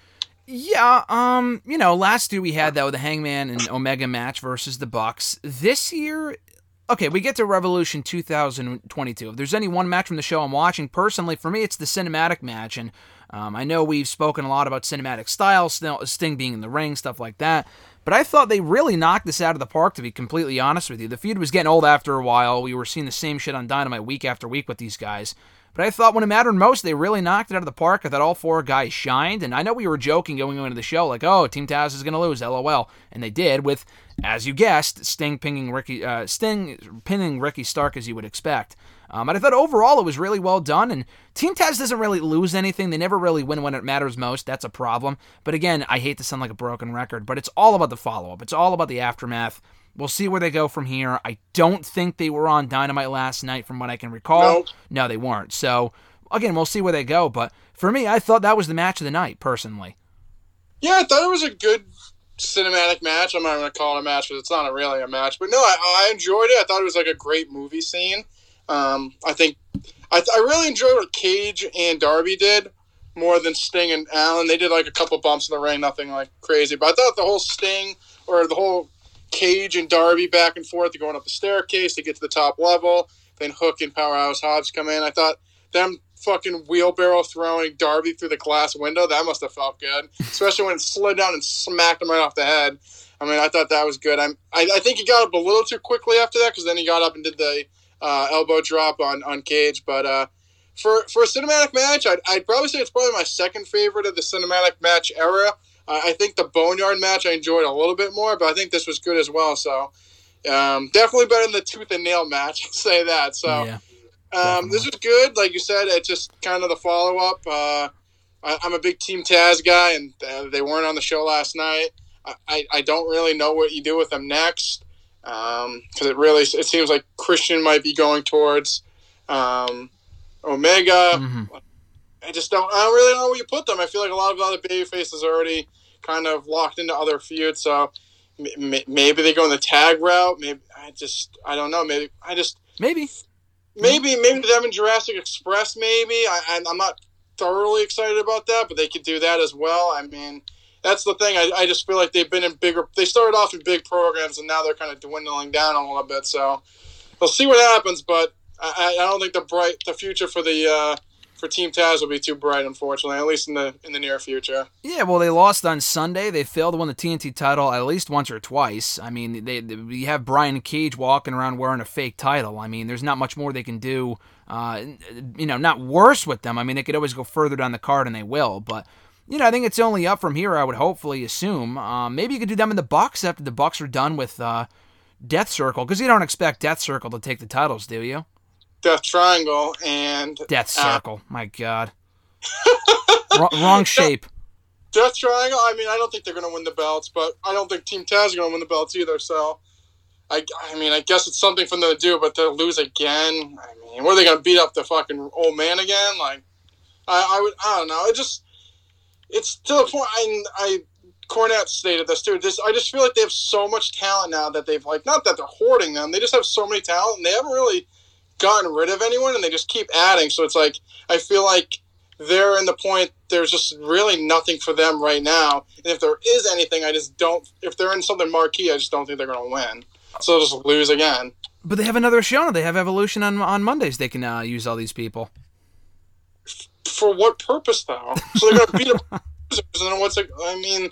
Yeah, um, you know, last year we had that with the Hangman and Omega match versus the Bucks. This year, okay, we get to Revolution 2022. If there's any one match from the show I'm watching, personally, for me, it's the cinematic match. And um, I know we've spoken a lot about cinematic style, Sting being in the ring, stuff like that. But I thought they really knocked this out of the park, to be completely honest with you. The feud was getting old after a while. We were seeing the same shit on Dynamite week after week with these guys. But I thought when it mattered most, they really knocked it out of the park. I thought all four guys shined. And I know we were joking going into the show, like, oh, Team Taz is going to lose, lol. And they did, with, as you guessed, Sting pinning Ricky, uh, Sting pinning Ricky Stark as you would expect. Um, but I thought overall it was really well done, and Team Taz doesn't really lose anything. They never really win when it matters most. That's a problem. But again, I hate to sound like a broken record, but it's all about the follow up. It's all about the aftermath. We'll see where they go from here. I don't think they were on Dynamite last night, from what I can recall. Nope. No, they weren't. So again, we'll see where they go. But for me, I thought that was the match of the night, personally. Yeah, I thought it was a good cinematic match. I'm not going to call it a match because it's not really a match. But no, I, I enjoyed it. I thought it was like a great movie scene. Um, I think I, I really enjoyed what Cage and Darby did more than Sting and Allin. They did like a couple bumps in the ring, nothing like crazy. But I thought the whole Sting or the whole Cage and Darby back and forth, They're going up the staircase to get to the top level, then Hook and Powerhouse Hobbs come in. I thought them fucking wheelbarrow throwing Darby through the glass window, that must have felt good. Especially when it slid down and smacked him right off the head. I mean, I thought that was good. I'm, I, I think he got up a little too quickly after that because then he got up and did the uh, elbow drop on, on Cage. But uh, for for a cinematic match, I'd, I'd probably say it's probably my second favorite of the cinematic match era. I I think the Boneyard match I enjoyed a little bit more, but I think this was good as well. So um, definitely better than the tooth and nail match. I'll say that. So yeah. um, this was good. Like you said, it's just kind of the follow up. Uh, I, I'm a big Team Taz guy, and uh, they weren't on the show last night. I, I, I don't really know what you do with them next because it really it seems like Christian might be going towards um, Omega. Mhm. I just don't. I don't really know where you put them. I feel like a lot of other baby faces are already kind of locked into other feuds. So m- m- maybe they go in the tag route. Maybe I just I don't know. Maybe I just Maybe. maybe maybe them in Jurassic Express. Maybe I, I I'm not thoroughly excited about that, but they could do that as well. I mean. That's the thing. I, I just feel like they've been in bigger. They started off in big programs, and now they're kind of dwindling down a little bit. So we'll see what happens. But I, I don't think the bright the future for the uh, for Team Taz will be too bright, unfortunately, at least in the in the near future. Yeah, well, they lost on Sunday. They failed to win the TNT title at least once or twice. I mean, they, they you have Brian Cage walking around wearing a fake title. I mean, there's not much more they can do. Uh, you know, not worse with them. I mean, they could always go further down the card, and they will. But you know, I think it's only up from here. I would hopefully assume. Um, maybe you could do them in the Bucks after the Bucks are done with uh, Death Circle, because you don't expect Death Circle to take the titles, do you? Death Triangle and Death uh, Circle, my God, Wrong- wrong shape. Death Triangle. I mean, I don't think they're going to win the belts, but I don't think Team Taz is going to win the belts either. So, I, I mean, I guess it's something for them to do, but to lose again. I mean, what are they going to beat up the fucking old man again? Like, I, I would, I don't know. It just, it's to the point. I, I, Cornette stated this too. This, I just feel like they have so much talent now that they've like, not that they're hoarding them. They just have so many talent, and they haven't really gotten rid of anyone, and they just keep adding. So it's like I feel like they're in the point there's just really nothing for them right now. And if there is anything, I just don't. If they're in something marquee, I just don't think they're going to win. So they'll just lose again. But they have another show. now. They have Evolution on on Mondays. They can uh, use all these people. For what purpose, though? So they're going to beat up losers, and then what's it? I mean,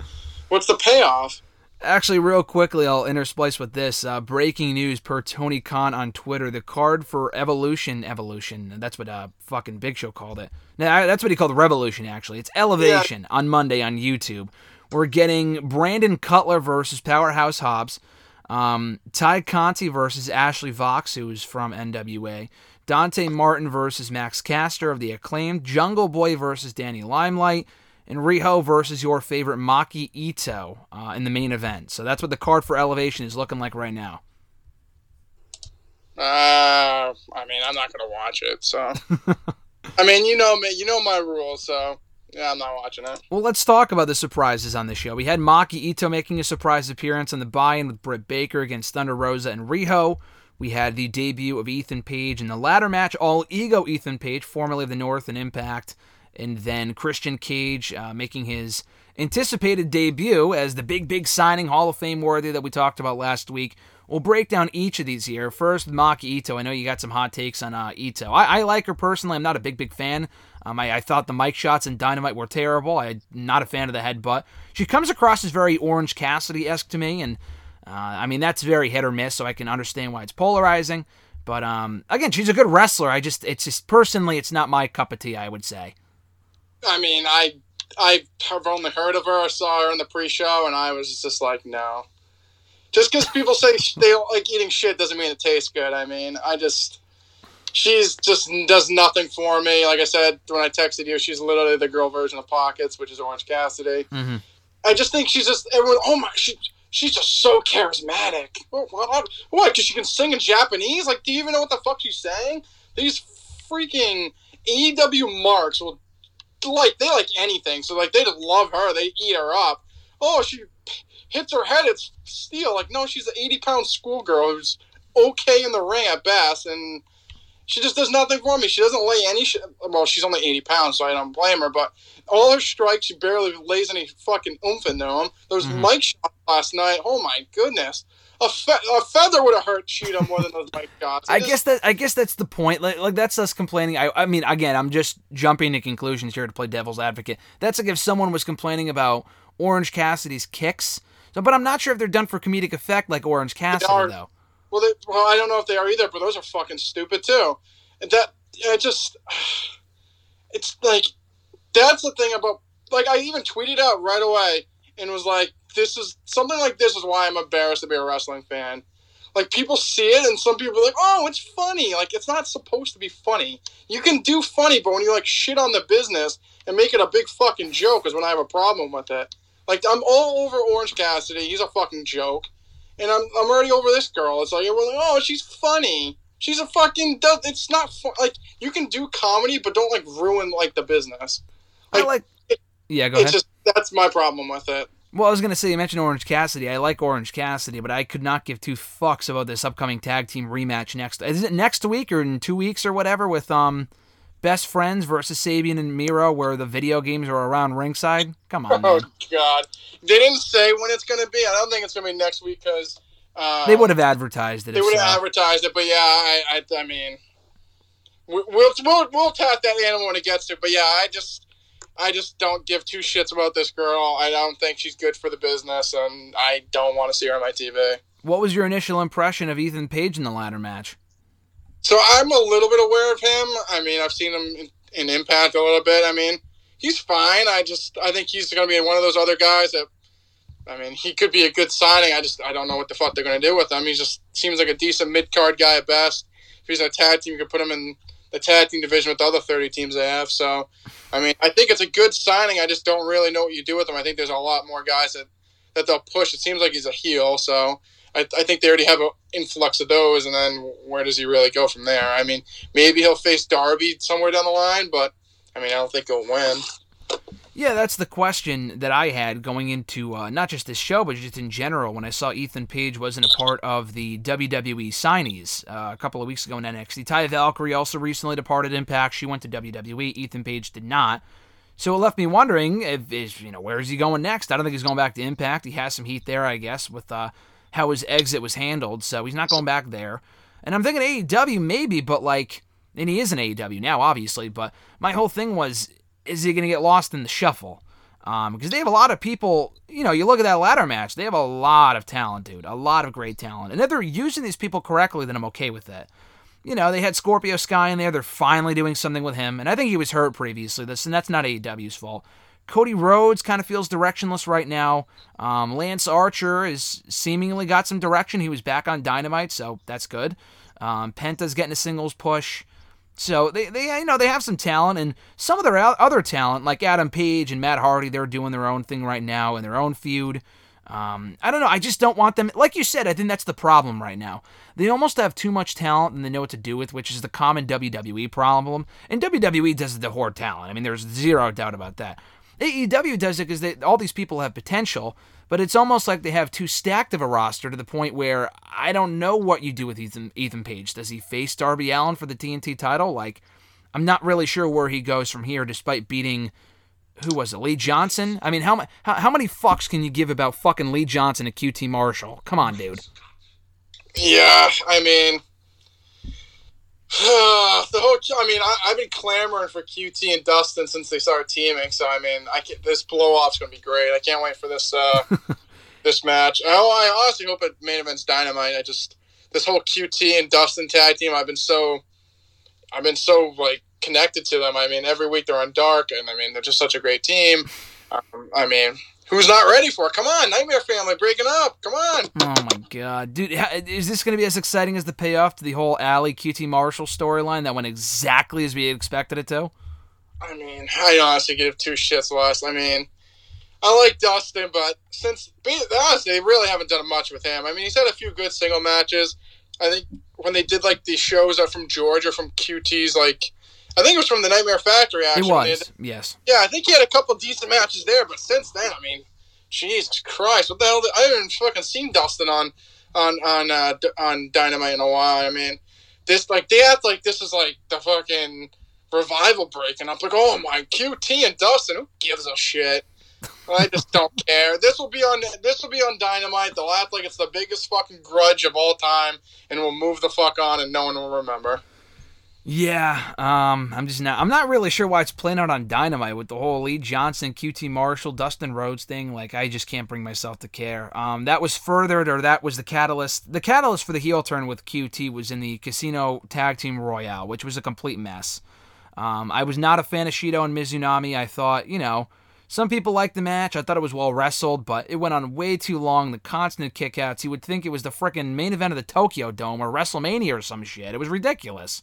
what's the payoff? Actually, real quickly, I'll intersplice with this. Uh, breaking news per Tony Khan on Twitter: the card for Evolution, Evolution. That's what uh, fucking Big Show called it. Now that's what he called Revolution. Actually, it's Elevation on Monday on YouTube. We're getting Brandon Cutler versus Powerhouse Hobbs, um, Tay Conti versus Ashley Vox, who is from NWA, Dante Martin versus Max Caster of the Acclaimed, Jungle Boy versus Danny Limelight, and Riho versus your favorite Maki Itoh uh, in the main event. So that's what the card for Elevation is looking like right now. Uh, I mean, I'm not going to watch it. So, I mean, you know me, you know my rules. So, yeah, I'm not watching it. Well, let's talk about the surprises on the show. We had Maki Itoh making a surprise appearance on the buy-in with Britt Baker against Thunder Rosa and Riho. We had the debut of Ethan Page in the ladder match, all ego Ethan Page, formerly of the North and Impact, and then Christian Cage uh, making his anticipated debut as the big, big signing, Hall of Fame worthy that we talked about last week. We'll break down each of these here. First, Maki Itoh. I know you got some hot takes on uh, Itoh. I, I like her personally. I'm not a big, big fan. Um, I, I thought the mic shots in Dynamite were terrible. I'm not a fan of the headbutt. She comes across as very Orange Cassidy esque to me, and uh, I mean that's very hit or miss. So I can understand why it's polarizing. But um, again, she's a good wrestler. I just, it's just personally, it's not my cup of tea. I would say. I mean, I I have only heard of her. I saw her in the pre-show, and I was just like, no. Just because people say they don't like eating shit doesn't mean it tastes good. I mean, I just she's just does nothing for me. Like I said when I texted you, she's literally the girl version of Pockets, which is Orange Cassidy. Mhm. I just think she's just everyone. Oh my, she she's just so charismatic. What? What? Because she can sing in Japanese? Like, do you even know what the fuck she's saying? These freaking EW marks will like they like anything. So like they just love her. They eat her up. Oh, she hits her head. It's steel. Like no, she's an eighty pound schoolgirl who's okay in the ring at best, and she just does nothing for me. She doesn't lay any. Sh- well, she's only eighty pounds, so I don't blame her. But all her strikes, she barely lays any fucking oomph into them. Those Mhm. mic shots last night. Oh my goodness. A, fe- a feather would have hurt Shida more than those mic shots. I guess that I guess that's the point. Like, like that's us complaining. I, I mean, again, I'm just jumping to conclusions here to play devil's advocate. That's like if someone was complaining about Orange Cassidy's kicks. So, but I'm not sure if they're done for comedic effect like Orange Cassidy are. though. Well, they, well, I don't know if they are either, but those are fucking stupid too. And that it just, it's like that's the thing about like I even tweeted out right away and was like, this is something like this is why I'm embarrassed to be a wrestling fan. Like people see it and some people are like, oh, it's funny. Like it's not supposed to be funny. You can do funny, but when you like shit on the business and make it a big fucking joke is when I have a problem with it. Like I'm all over Orange Cassidy. He's a fucking joke and I'm, I'm already over this girl. It's like everyone's like, oh, she's funny. She's a fucking. It's not fu- like you can do comedy, but don't like ruin like the business. I Like, like. it- Yeah, go ahead. just that's my problem with it. Well, I was gonna say you mentioned Orange Cassidy. I like Orange Cassidy, but I could not give two fucks about this upcoming tag team rematch next. Is it next week or in two weeks or whatever with um, best friends versus Sabian and Miro, where the video games are around ringside? Come on, Oh man. God, they didn't say when it's gonna be. I don't think it's gonna be next week because uh, They would have advertised it. They would have so. advertised it, but yeah, I, I, I mean, we- we'll we'll we'll tap that animal when it gets to. But yeah, I just. I just don't give two shits about this girl. I don't think she's good for the business, and I don't want to see her on my TV. What was your initial impression of Ethan Page in the ladder match? So I'm a little bit aware of him. I mean, I've seen him in, in Impact a little bit. I mean, he's fine. I just I think he's going to be one of those other guys that. I mean, he could be a good signing. I just I don't know what the fuck they're going to do with him. He just seems like a decent mid card guy at best. If he's in a tag team, you could put him in the tag team division with the other 30 teams they have. So, I mean, I think it's a good signing. I just don't really know what you do with him. I think there's a lot more guys that that they'll push. It seems like he's a heel, so I, I think they already have an influx of those. And then where does he really go from there? I mean, maybe he'll face Darby somewhere down the line, but I mean, I don't think he'll win. Yeah, that's the question that I had going into uh, not just this show, but just in general. When I saw Ethan Page wasn't a part of the WWE signees uh, a couple of weeks ago in NXT, Ty Valkyrie also recently departed Impact. She went to WWE. Ethan Page did not. So it left me wondering if is you know where is he going next? I don't think he's going back to Impact. He has some heat there, I guess, with uh, how his exit was handled. So he's not going back there. And I'm thinking AEW maybe, but like, and he is an AEW now, obviously. But my whole thing was, is he going to get lost in the shuffle? Um, because they have a lot of people. You know, you look at that ladder match; they have a lot of talent, dude. A lot of great talent, and if they're using these people correctly, then I'm okay with that. You know, they had Scorpio Sky in there. They're finally doing something with him, and I think he was hurt previously. This and that's not AEW's fault. Cody Rhodes kind of feels directionless right now. Um, Lance Archer is seemingly got some direction. He was back on Dynamite, so that's good. Um, Penta's getting a singles push. So they, they you know they have some talent and some of their other talent like Adam Page and Matt Hardy they're doing their own thing right now in their own feud. Um, I don't know. I just don't want them. Like you said, I think that's the problem right now. They almost have too much talent and they know what to do with, which is the common WWE problem. And WWE does the hoard talent. I mean, there's zero doubt about that. AEW does it because all these people have potential, but it's almost like they have too stacked of a roster to the point where I don't know what you do with Ethan Ethan Page. Does he face Darby Allin for the TNT title? Like, I'm not really sure where he goes from here, despite beating who was it, Lee Johnson? I mean, how how, how many fucks can you give about fucking Lee Johnson and QT Marshall? Come on, dude. Yeah, I mean, the whole. I mean, I, I've been clamoring for QT and Dustin since they started teaming. So I mean, I can, this blow off's gonna be great. I can't wait for this uh, this match. I, I honestly hope it main events Dynamite. I just this whole QT and Dustin tag team. I've been so, I've been so like connected to them. I mean, every week they're on Dark, and I mean they're just such a great team. Um, I mean, who's not ready for it? Come on, Nightmare Family breaking up. Come on. Oh my god, dude! Is this going to be as exciting as the payoff to the whole Alley QT Marshall storyline that went exactly as we expected it to? I mean, I honestly give two shits less. I mean, I like Dustin, but since being honestly, they really haven't done much with him. I mean, he's had a few good single matches. I think when they did like the shows up from Georgia from QT's, like I think it was from the Nightmare Factory. Actually, They was, yes. yeah, I think he had a couple decent matches there, but since then, I mean, Jesus Christ, what the hell? Did, I haven't fucking seen Dustin on on on uh, on Dynamite in a while. I mean, this like they act like this is like the fucking revival break, and I'm like, oh my QT and Dustin, who gives a shit? I just don't care. This will be on this will be on Dynamite. They'll act like it's the biggest fucking grudge of all time, and we'll move the fuck on, and no one will remember. Yeah, um, I'm just not. I'm not really sure why it's playing out on Dynamite with the whole Lee Johnson, QT Marshall, Dustin Rhodes thing. Like, I just can't bring myself to care. Um, that was furthered, or that was the catalyst. The catalyst for the heel turn with QT was in the Casino Tag Team Royale, which was a complete mess. Um, I was not a fan of Shida and Mizunami. I thought, you know, some people liked the match. I thought it was well wrestled, but it went on way too long. The constant kickouts. You would think it was the frickin' main event of the Tokyo Dome or WrestleMania or some shit. It was ridiculous.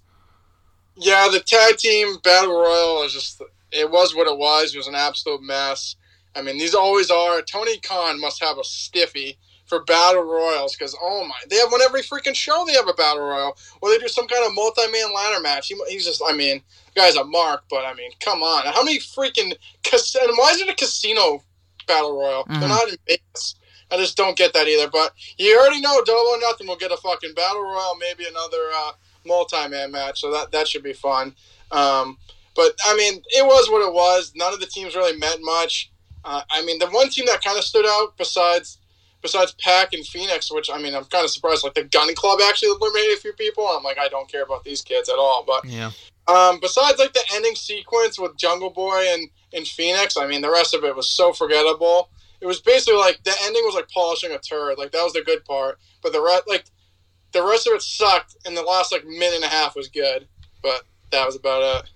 Yeah, the tag team battle royal is just it was what it was. It was an absolute mess. I mean, these always are. Tony Khan must have a stiffy for battle royals because oh my, they have one every freaking show. They have a battle royal, or they do some kind of multi-man ladder match. He, he's just, I mean, the guy's a mark, but I mean, come on, how many freaking cas- and why is it a casino battle royal? Mhm. They're not in Vegas. I just don't get that either. But you already know, double or nothing will get a fucking battle royal, maybe another. uh multi-man match, so that that should be fun. Um, but I mean, it was what it was. None of the teams really meant much. Uh, I mean, the one team that kind of stood out besides besides Pac and Fenix, which I mean, I'm kind of surprised. Like the Gunn Club actually eliminated a few people. I'm like, I don't care about these kids at all. But Yeah. um, besides like the ending sequence with Jungle Boy and, and Fenix, I mean, the rest of it was so forgettable. It was basically like the ending was like polishing a turd. Like that was the good part, but the rest, like the rest of it sucked, and the last like minute and a half was good. But that was about it.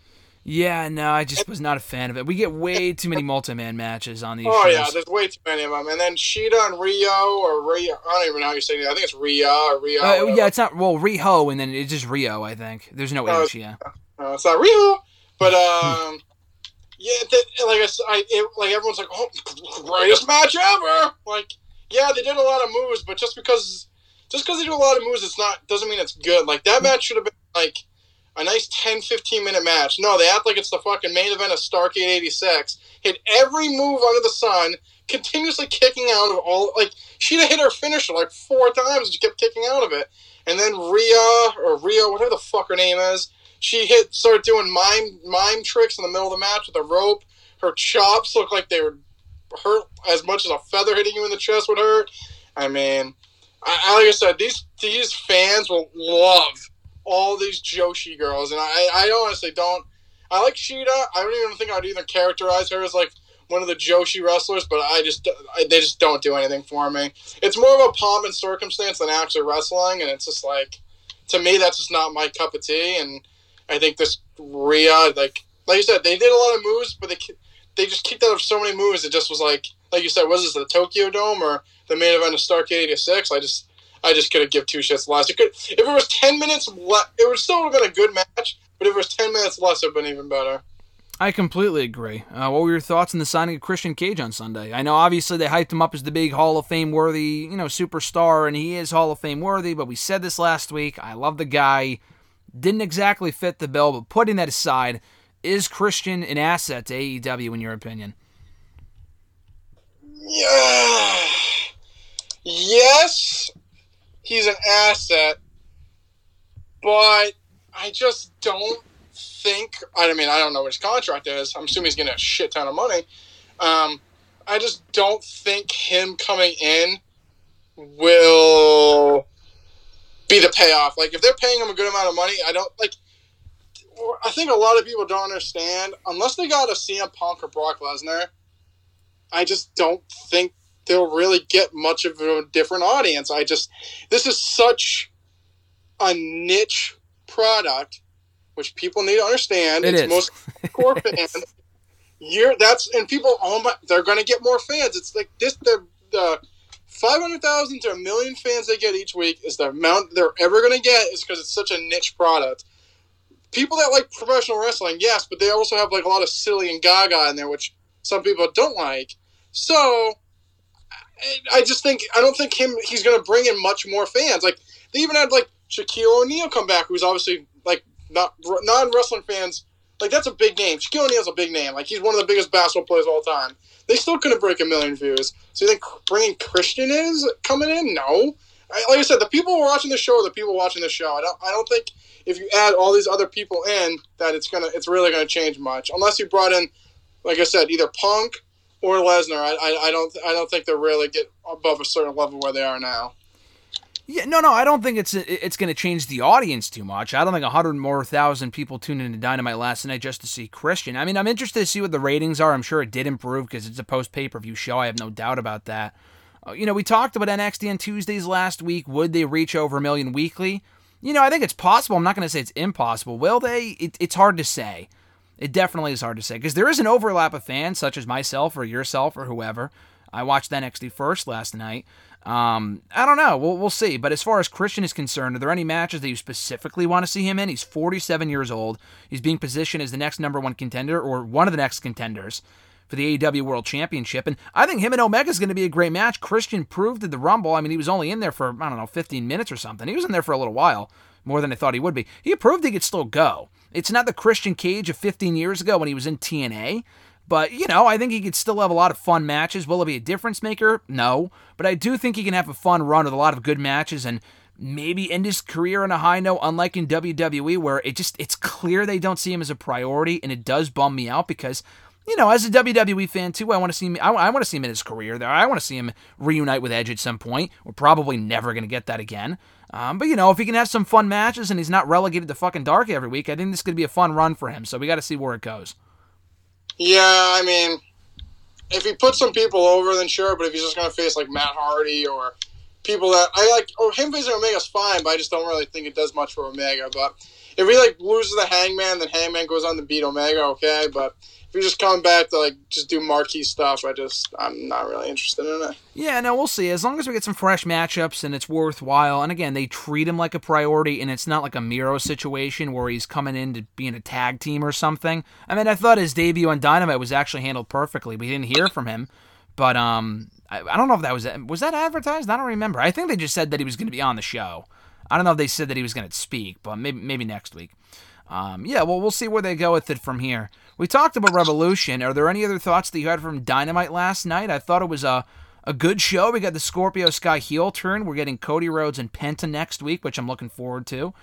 Yeah, no, I just was not a fan of it. We get way too many multi-man matches on these Oh shows. yeah, there's way too many of them. And then Shida and Rio or Rio, I don't even know how you say it. I think it's Rio or Rio. Uh, whatever. yeah, it's not well Riho, and then it's just Rio. I think there's no No, H. Yeah, it's not Rio, but um, yeah, the, like I it, like everyone's like, oh, greatest match ever. Like, yeah, they did a lot of moves, but just because just because they do a lot of moves, it's not doesn't mean it's good. Like that match should have been like a nice 10, 15 minute match. No, they act like it's the fucking main event of Starcade '86. Hit every move under the sun, continuously kicking out of all. Like she'd have hit her finisher like four times, and she kept kicking out of it. And then Rhea or Rio, whatever the fuck her name is, she hit started doing mime mime tricks in the middle of the match with a rope. Her chops looked like they were hurt as much as a feather hitting you in the chest would hurt. I mean, I, like I said, these these fans will love all these Joshi girls, and I I honestly don't. I like Shida. I don't even think I'd even characterize her as like one of the Joshi wrestlers, but I just I, they just don't do anything for me. It's more of a pomp and circumstance than actually wrestling, and it's just like to me that's just not my cup of tea. And I think this Rhea, like like you said, they did a lot of moves, but they they just kicked out of so many moves. It just was like like you said, was this the Tokyo Dome or the main event of Starcade '86? I just I just couldn't give two shits less. It could if it was ten minutes, le- it would still have been a good match. But if it was ten minutes less, it would have been even better. I completely agree. Uh, what were your thoughts on the signing of Christian Cage on Sunday? I know obviously they hyped him up as the big Hall of Fame worthy, you know, superstar, and he is Hall of Fame worthy. But we said this last week. I love the guy. Didn't exactly fit the bill, but putting that aside, is Christian an asset to AEW in your opinion? Yeah. Yes, he's an asset, but I just don't think. I mean, I don't know what his contract is. I'm assuming he's getting a shit ton of money. Um, I just don't think him coming in will be the payoff. Like if they're paying him a good amount of money, I don't like. I think a lot of people don't understand unless they got a CM Punk or Brock Lesnar. I just don't think they'll really get much of a different audience. I just this is such a niche product, which people need to understand. It it's is. most core fans. You're that's and people. Oh my, they're going to get more fans. It's like this. The the five hundred thousand to a million fans they get each week is the amount they're ever going to get. Is because it's such a niche product. People that like professional wrestling, yes, but they also have like a lot of silly and gaga in there, which some people don't like. So I- just think I don't think him he's going to bring in much more fans. Like they even had like Shaquille O'Neal come back, who's obviously like not non wrestling fans. Like that's a big name. Shaquille O'Neal's a big name. Like he's one of the biggest basketball players of all time. They still couldn't break a million views. So you think bringing Christian is coming in? No. I, like I said, the people watching the show are the people watching the show. I don't. I don't think if you add all these other people in that it's gonna. It's really gonna change much. Unless you brought in, like I said, either Punk or Lesnar. I, I, I don't. I don't think they'll really get above a certain level where they are now. Yeah, no, no, I don't think it's it's going to change the audience too much. I don't think hundred more thousand people tuned into Dynamite last night just to see Christian. I mean, I'm interested to see what the ratings are. I'm sure it did improve because it's a post pay per view show. I have no doubt about that. Uh, you know, we talked about NXT on Tuesdays last week. Would they reach over a million weekly? You know, I think it's possible. I'm not going to say it's impossible. Will they? It, it's hard to say. It definitely is hard to say because there is an overlap of fans, such as myself or yourself or whoever. I watched NXT first last night. Um, I don't know. We'll, we'll see. But as far as Christian is concerned, are there any matches that you specifically want to see him in? He's 47 years old. He's being positioned as the next number one contender or one of the next contenders for the AEW World Championship. And I think him and Omega is going to be a great match. Christian proved at the Rumble. I mean, he was only in there for, I don't know, 15 minutes or something. He was in there for a little while, more than I thought he would be. He proved he could still go. It's not the Christian Cage of 15 years ago when he was in TNA. But, you know, I think he could still have a lot of fun matches. Will it be a difference maker? No. But I do think he can have a fun run with a lot of good matches and maybe end his career on a high note, unlike in WWE, where it just it's clear they don't see him as a priority, and it does bum me out because you know, as a WWE fan too, I want to see him. I, I want to see him in his career there. I want to see him reunite with Edge at some point. We're probably never going to get that again. Um, but you know, if he can have some fun matches and he's not relegated to fucking dark every week, I think this could be a fun run for him. So we got to see where it goes. Yeah, I mean, if he puts some people over, then sure. But if he's just going to face like Matt Hardy or people that I like, or him facing Omega's fine, but I just don't really think it does much for Omega. But if he like loses the Hangman, then Hangman goes on to beat Omega. Okay, but if he's just coming back to like just do marquee stuff, I just I'm not really interested in it. Yeah, no, we'll see. As long as we get some fresh matchups and it's worthwhile, and again, they treat him like a priority, and it's not like a Miro situation where he's coming in to be in a tag team or something. I mean, I thought his debut on Dynamite was actually handled perfectly. We didn't hear from him, but um, I, I don't know if that was was that advertised. I don't remember. I think they just said that he was going to be on the show. I don't know if they said that he was going to speak, but maybe maybe next week. Um, yeah, well, we'll see where they go with it from here. We talked about Revolution. Are there any other thoughts that you had from Dynamite last night? I thought it was a a good show. We got the Scorpio Sky heel turn. We're getting Cody Rhodes and Penta next week, which I'm looking forward to.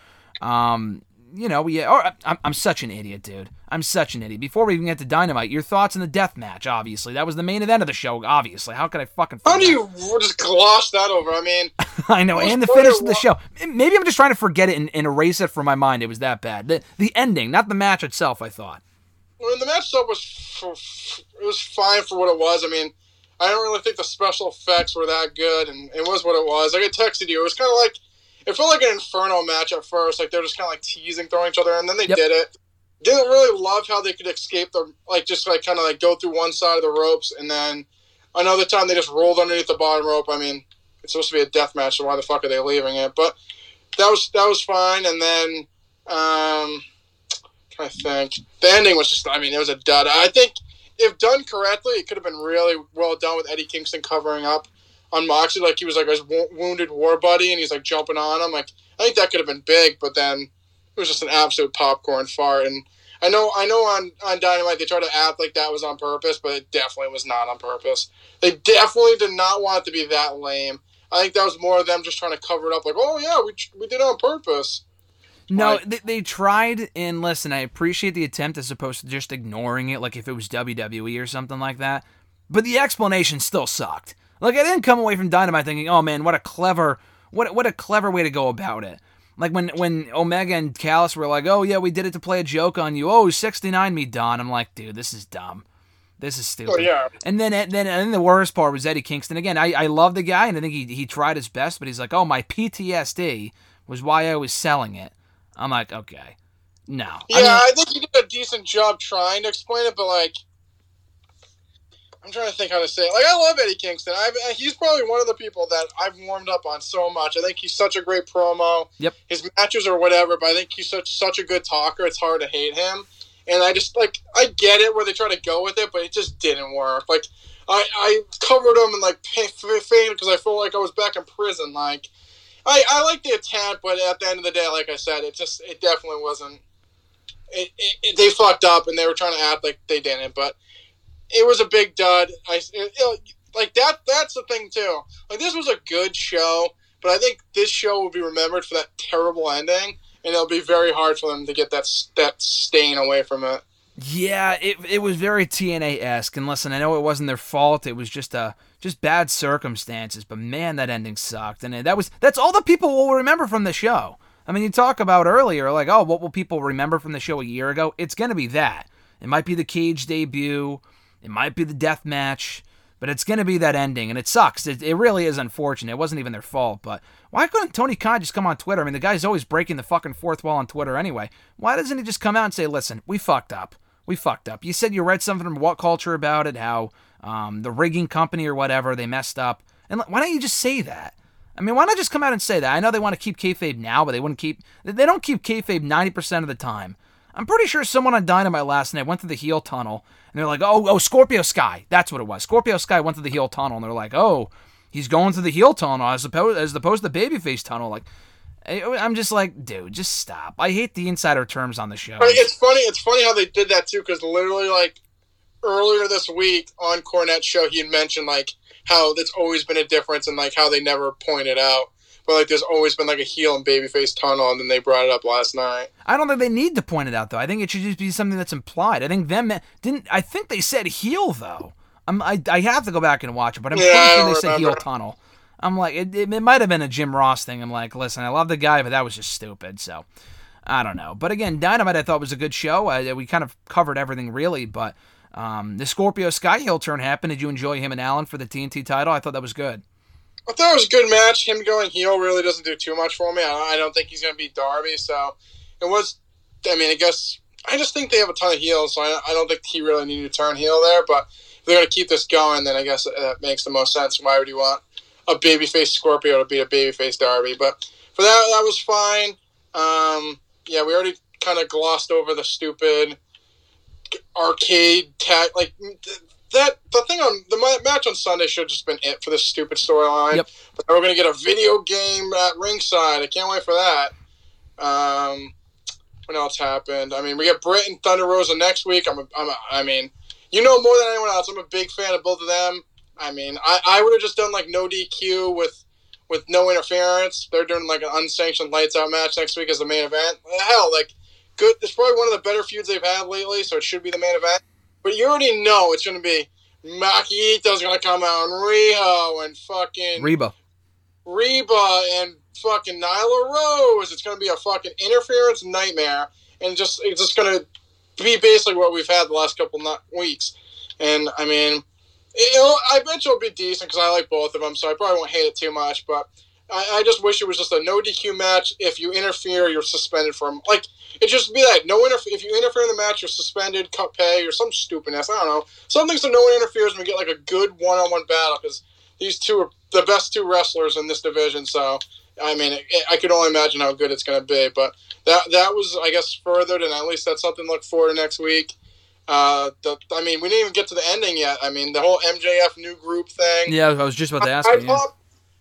Um, you know, we. Oh, I'm, I'm such an idiot, dude. I'm such an idiot. Before we even get to Dynamite, your thoughts on the death match? Obviously, that was the main event of the show. Obviously, how could I fucking? How do you just gloss that over? I mean, I know, and the finish of the show. Maybe I'm just trying to forget it and, and erase it from my mind. It was that bad. The the ending, not the match itself. I thought. when the match up was f- it was fine for what it was. I mean, I don't really think the special effects were that good, and it was what it was. Like I texted you, it was kind of like it felt like an Inferno match at first. Like they're just kind of like teasing, throwing each other, and then they Yep. did it. Didn't really love how they could escape the like just like kind of like go through one side of the ropes, and then another time they just rolled underneath the bottom rope. I mean, it's supposed to be a death match, so why the fuck are they leaving it? But that was that was fine, and then um, to think. The ending was just, I mean, it was a dud. I think if done correctly, it could have been really well done with Eddie Kingston covering up on Moxley, like he was like his wo- wounded war buddy, and he's like jumping on him. Like I think that could have been big, but then it was just an absolute popcorn fart. And I know, I know, on on Dynamite they try to act like that was on purpose, but it definitely was not on purpose. They definitely did not want it to be that lame. I think that was more of them just trying to cover it up, like, oh yeah, we we did it on purpose. No, they, they tried, and listen, I appreciate the attempt as opposed to just ignoring it, like if it was WWE or something like that. But the explanation still sucked. Like I didn't come away from Dynamite thinking, "Oh man, what a clever, what what a clever way to go about it." Like when when Omega and Callis were like, "Oh yeah, we did it to play a joke on you." Oh, 69 me, Don. I'm like, dude, this is dumb. This is oh, stupid. Oh, yeah. And then and then and then the worst part was Eddie Kingston. Again, I, I love the guy and I think he he tried his best, but he's like, oh my PTSD was why I was selling it. I'm like, okay, no. I Yeah, mean- I, think he did a decent job trying to explain it, but like, I'm trying to think how to say it. Like, I love Eddie Kingston. I've, uh, he's probably one of the people that I've warmed up on so much. I think he's such a great promo. Yep. His matches or whatever, but I think he's such such a good talker. It's hard to hate him. And I just like I get it where they try to go with it, but it just didn't work. Like I, I covered him and like fainted because I felt like I was back in prison. Like I, I like the attempt, but at the end of the day, like I said, it just it definitely wasn't. It, it, it- they fucked up and they were trying to act like they didn't, but it was a big dud. I it, it- like that. That's the thing too. Like this was a good show, but I think this show will be remembered for that terrible ending, and it'll be very hard for them to get that that stain away from it. Yeah, it it was very TNA esque. And listen, I know it wasn't their fault. It was just uh just bad circumstances. But man, that ending sucked. And that was that's all the people will remember from the show. I mean, you talk about earlier, like, oh, what will people remember from the show a year ago? It's gonna be that. It might be the cage debut. It might be the death match. But it's gonna be that ending, and it sucks. It, it really is unfortunate. It wasn't even their fault. But why couldn't Tony Khan just come on Twitter? I mean, the guy's always breaking the fucking fourth wall on Twitter anyway. Why doesn't he just come out and say, "Listen, we fucked up. We fucked up." You said you read something from What Culture about it, how um, the rigging company or whatever they messed up, and why don't you just say that? I mean, why not just come out and say that? I know they want to keep kayfabe now, but they wouldn't keep. They don't keep kayfabe ninety percent of the time. I'm pretty sure someone on Dynamite last night went through the heel tunnel, and they're like, "Oh, oh, Scorpio Sky." That's what it was. Scorpio Sky went through the heel tunnel, and they're like, "Oh, he's going through the heel tunnel as opposed as opposed to the babyface tunnel." Like, I'm just like, dude, just stop. I hate the insider terms on the show. It's funny. It's funny how they did that too, because literally, like earlier this week on Cornette's show, he had mentioned like how there's always been a difference and like how they never pointed out. But like, there's always been like a heel and babyface tunnel, and then they brought it up last night. I don't think they need to point it out though. I think it should just be something that's implied. I think them didn't. I think they said heel though. I'm, I I have to go back and watch it, but I'm Yeah, pretty sure they said heel tunnel. I'm like, it, it, it might have been a Jim Ross thing. I'm like, listen, I love the guy, but that was just stupid. So I don't know. But again, Dynamite I thought was a good show. Uh, we kind of covered everything really, but um, the Scorpio Sky heel turn happened. Did you enjoy him and Allin for the TNT title? I thought that was good. I thought it was a good match. Him going heel really doesn't do too much for me. I, don't think he's going to beat Darby, so it was. I mean, I guess I just think they have a ton of heels, so I, I don't think he really needed to turn heel there. But if they're going to keep this going, then I guess that makes the most sense. Why would you want a babyface Scorpio to beat a babyface Darby? But for that, that was fine. Um, yeah, we already kind of glossed over the stupid arcade tag. Like that, the thing on the match on Sunday should have just been it for this stupid storyline. Yep. But we're gonna get a video game at ringside. I can't wait for that. Um, what else happened? I mean, we get Britt and Thunder Rosa next week. I'm, a, I'm a, I mean, you know more than anyone else. I'm a big fan of both of them. I mean, I, I would have just done like no DQ with with no interference. They're doing like an unsanctioned lights out match next week as the main event. Hell, like good. It's probably one of the better feuds they've had lately, so it should be the main event. But you already know it's going to be Maki going to come out and Riho and fucking Reba. Reba and fucking Nyla Rose. It's going to be a fucking interference nightmare, and just it's just going to be basically what we've had the last couple not weeks. And I mean, it'll, I bet you it'll be decent because I like both of them, so I probably won't hate it too much. But I, I just wish it was just a no DQ match. If you interfere, you're suspended from like it just be that no interf- If you interfere in the match, you're suspended, cut pay, or some stupidness. I don't know. Something so no one interferes and we get like a good one-on-one battle because these two are the best two wrestlers in this division. So I mean, it, I could only imagine how good it's going to be. But that that was, I guess, furthered, and at least that's something to look forward to next week. Uh, the, I mean, we didn't even get to the ending yet. I mean, the whole MJF new group thing. Yeah, I was just about to ask I, you. I popped,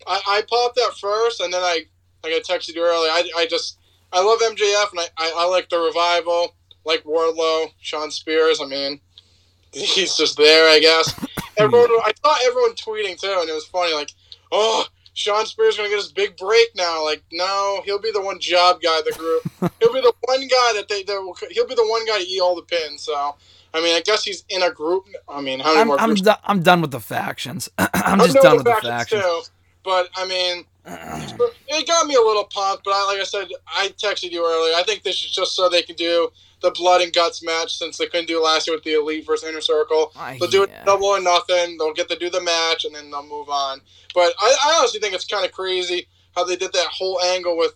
I, I popped that first, and then I, like I texted you earlier. I, I just, I love MJF, and I, I, I like the revival, like Wardlow, Shawn Spears. I mean, he's just there, I guess. Everyone, I saw everyone tweeting too, and it was funny. Like, oh, Shawn Spears gonna get his big break now. Like, no, he'll be the one job guy of the group. he'll be the one guy that they. That will, he'll be the one guy to eat all the pins. So, I mean, I guess he's in a group. I mean, how many I'm more I'm, do- I'm done with the factions. I'm I'm just done with the factions factions. But I mean, it got me a little pumped. But I, like I said, I texted you earlier. I think this is just so they can do the blood and guts match since they couldn't do it last year with the elite versus inner circle. They'll do it yeah. double or nothing. They'll get to do the match and then they'll move on. But I, I honestly think it's kind of crazy how they did that whole angle with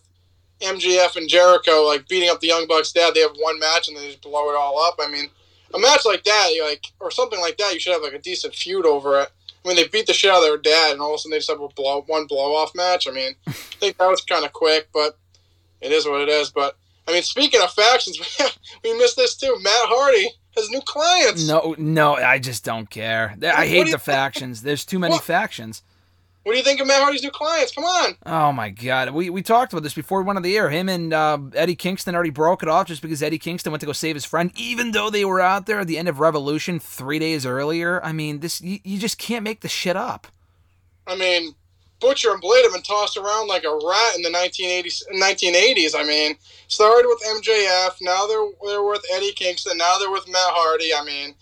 MJF and Jericho, like beating up the Young Bucks dad. They have one match and they just blow it all up. I mean, a match like that, like or something like that, you should have like a decent feud over it. I mean, they beat the shit out of their dad, and all of a sudden they just have a blow one blow off match. I mean, I think that was kind of quick, but it is what it is. But I mean, speaking of factions, we missed this too. Matt Hardy has new clients. No, no, I just don't care. I hate the factions. There's too many factions. What do you think of Matt Hardy's new clients? Come on. Oh my god, we we talked about this before we went on the air. Him and uh, Eddie Kingston already broke it off just because Eddie Kingston went to go save his friend, even though they were out there at the end of Revolution three days earlier. I mean, this you, you just can't make the shit up. I mean, Butcher and Blade have been tossed around like a rat in the 1980s. 1980s. I mean, started with MJF. Now they're they're with Eddie Kingston. Now they're with Matt Hardy. I mean,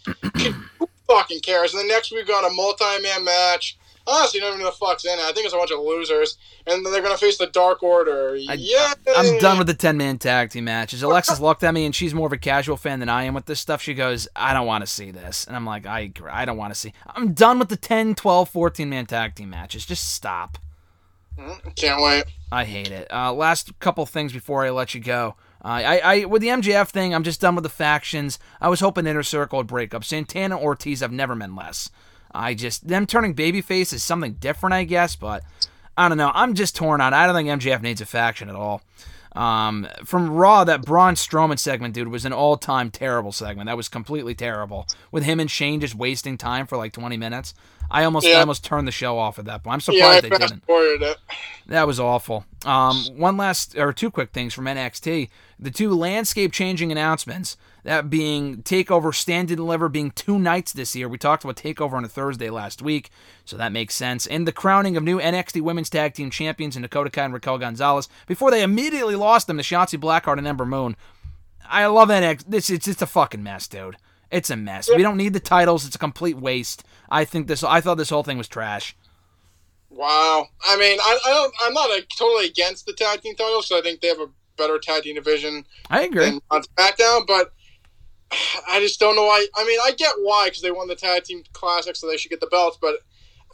who fucking cares? And then next we've got a multi-man match. Honestly, not even know the fuck's in it. I think it's a bunch of losers, and then they're gonna face the Dark Order. yeah, I'm done with the ten man tag team matches. Alexis looked at me and she's more of a casual fan than I am with this stuff. She goes, I don't want to see this. And I'm like, I. I don't want to see. I'm done with the 10, 12, 14 man tag team matches. Just stop. Can't wait. I hate it. Uh, last couple things before I let you go. Uh, I, I with the MJF thing, I'm just done with the factions. I was hoping Inner Circle would break up. Santana Ortiz, I've never been less. I just them turning babyface is something different, I guess, but I don't know. I'm just torn on. I don't think MJF needs a faction at all. Um, from Raw, that Braun Strowman segment, dude, was an all-time terrible segment. That was completely terrible. With him and Shane just wasting time for like 20 minutes. I almost, I almost turned the show off at that point. I'm Yeah, surprised they didn't. it. That was awful. Um, one last or two quick things from NXT: the two landscape-changing announcements. That being Takeover Stand and Deliver being two nights this year. We talked about Takeover on a Thursday last week, so that makes sense. And the crowning of new NXT Women's Tag Team Champions in Dakota Kai and Raquel Gonzalez before they immediately lost them to Shotzi Blackheart and Ember Moon. I love NXT. This it's just a fucking mess, dude. It's a mess. We don't need the titles. It's a complete waste. I think this. I thought this whole thing was trash. Wow. I mean, I, I don't. I'm not like, totally against the tag team titles. So I think they have a better tag team division I agree. than on SmackDown. But I just don't know why. I mean, I get why because they won the tag team classic, so they should get the belts. But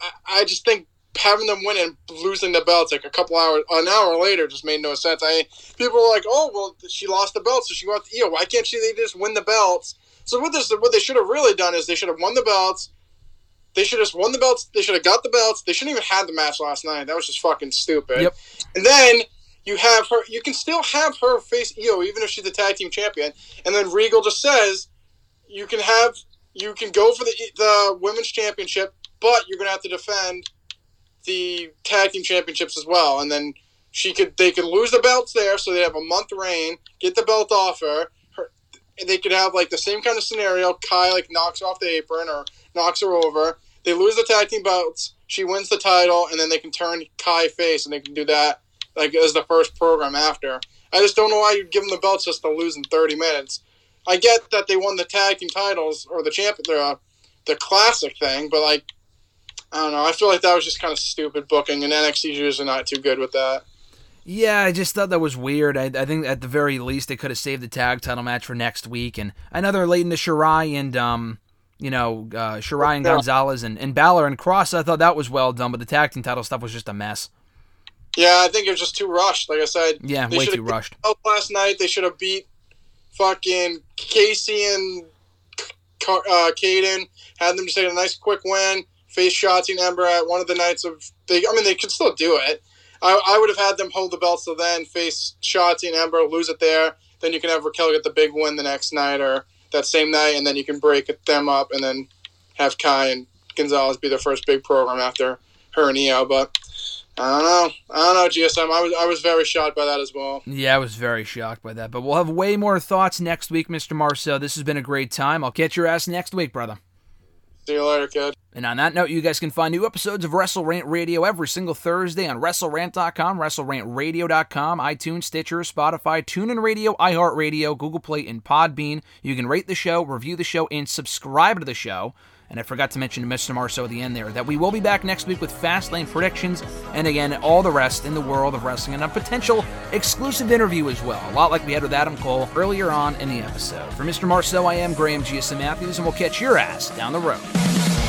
I, I just think having them win and losing the belts like a couple hours, an hour later, just made no sense. I people were like, "Oh, well, she lost the belts, so she got the Io. Why can't she? They just win the belts." So what this, what they should have really done is they should have won the belts. They should have just won the belts. They should have got the belts. They shouldn't even had the match last night. That was just fucking stupid. Yep. And then you have her. You can still have her face Io even if she's the tag team champion. And then Regal just says you can have you can go for the the women's championship, but you're gonna have to defend the tag team championships as well. And then she could they could lose the belts there, so they have a month reign, get the belt off her. They could have like the same kind of scenario. Kai like knocks off the apron or knocks her over. They lose the tag team belts. She wins the title, and then they can turn Kai face, and they can do that like as the first program after. I just don't know why you'd give them the belts just to lose in 30 minutes. I get that they won the tag team titles or the champ the the classic thing, but like I don't know. I feel like that was just kind of stupid booking, and NXT's usually not too good with that. Yeah, I just thought that was weird. I, I think at the very least they could have saved the tag title match for next week, and I know they're late into Shirai and um, you know, uh, Shirai and Yeah. Gonzalez and, and Balor and Kross. I thought that was well done, but the tag team title stuff was just a mess. Yeah, I think it was just too rushed. Like I said, Yeah, They way too rushed. out last night. They should have beat fucking Kacy and uh, Kayden. Had them just take a nice quick win. Face Shotzi and Ember at one of the nights of. They, I mean, they could still do it. I, I would have had them hold the belts till then. Face Shotzi and Ember, lose it there. Then you can have Raquel get the big win the next night or that same night, and then you can break them up and then have Kai and Gonzalez be their first big program after her and Io. But I don't know. I don't know, GSM. I was I was very shocked by that as well. Yeah, I was very shocked by that. But we'll have way more thoughts next week, Mr. Marceau. This has been a great time. I'll catch your ass next week, brother. See you later, kid. And on that note, you guys can find new episodes of Wrestle Rant Radio every single Thursday on WrestleRant.com, WrestleRantRadio.com, iTunes, Stitcher, Spotify, TuneIn Radio, iHeartRadio, Google Play, and Podbean. You can rate the show, review the show, and subscribe to the show. And I forgot to mention to Mr. Marceau at the end there that we will be back next week with Fastlane predictions and again, all the rest in the world of wrestling and a potential exclusive interview as well. A lot like we had with Adam Cole earlier on in the episode. For Mr. Marceau, I am Graham Giuseppe Matthews, and we'll catch your ass down the road.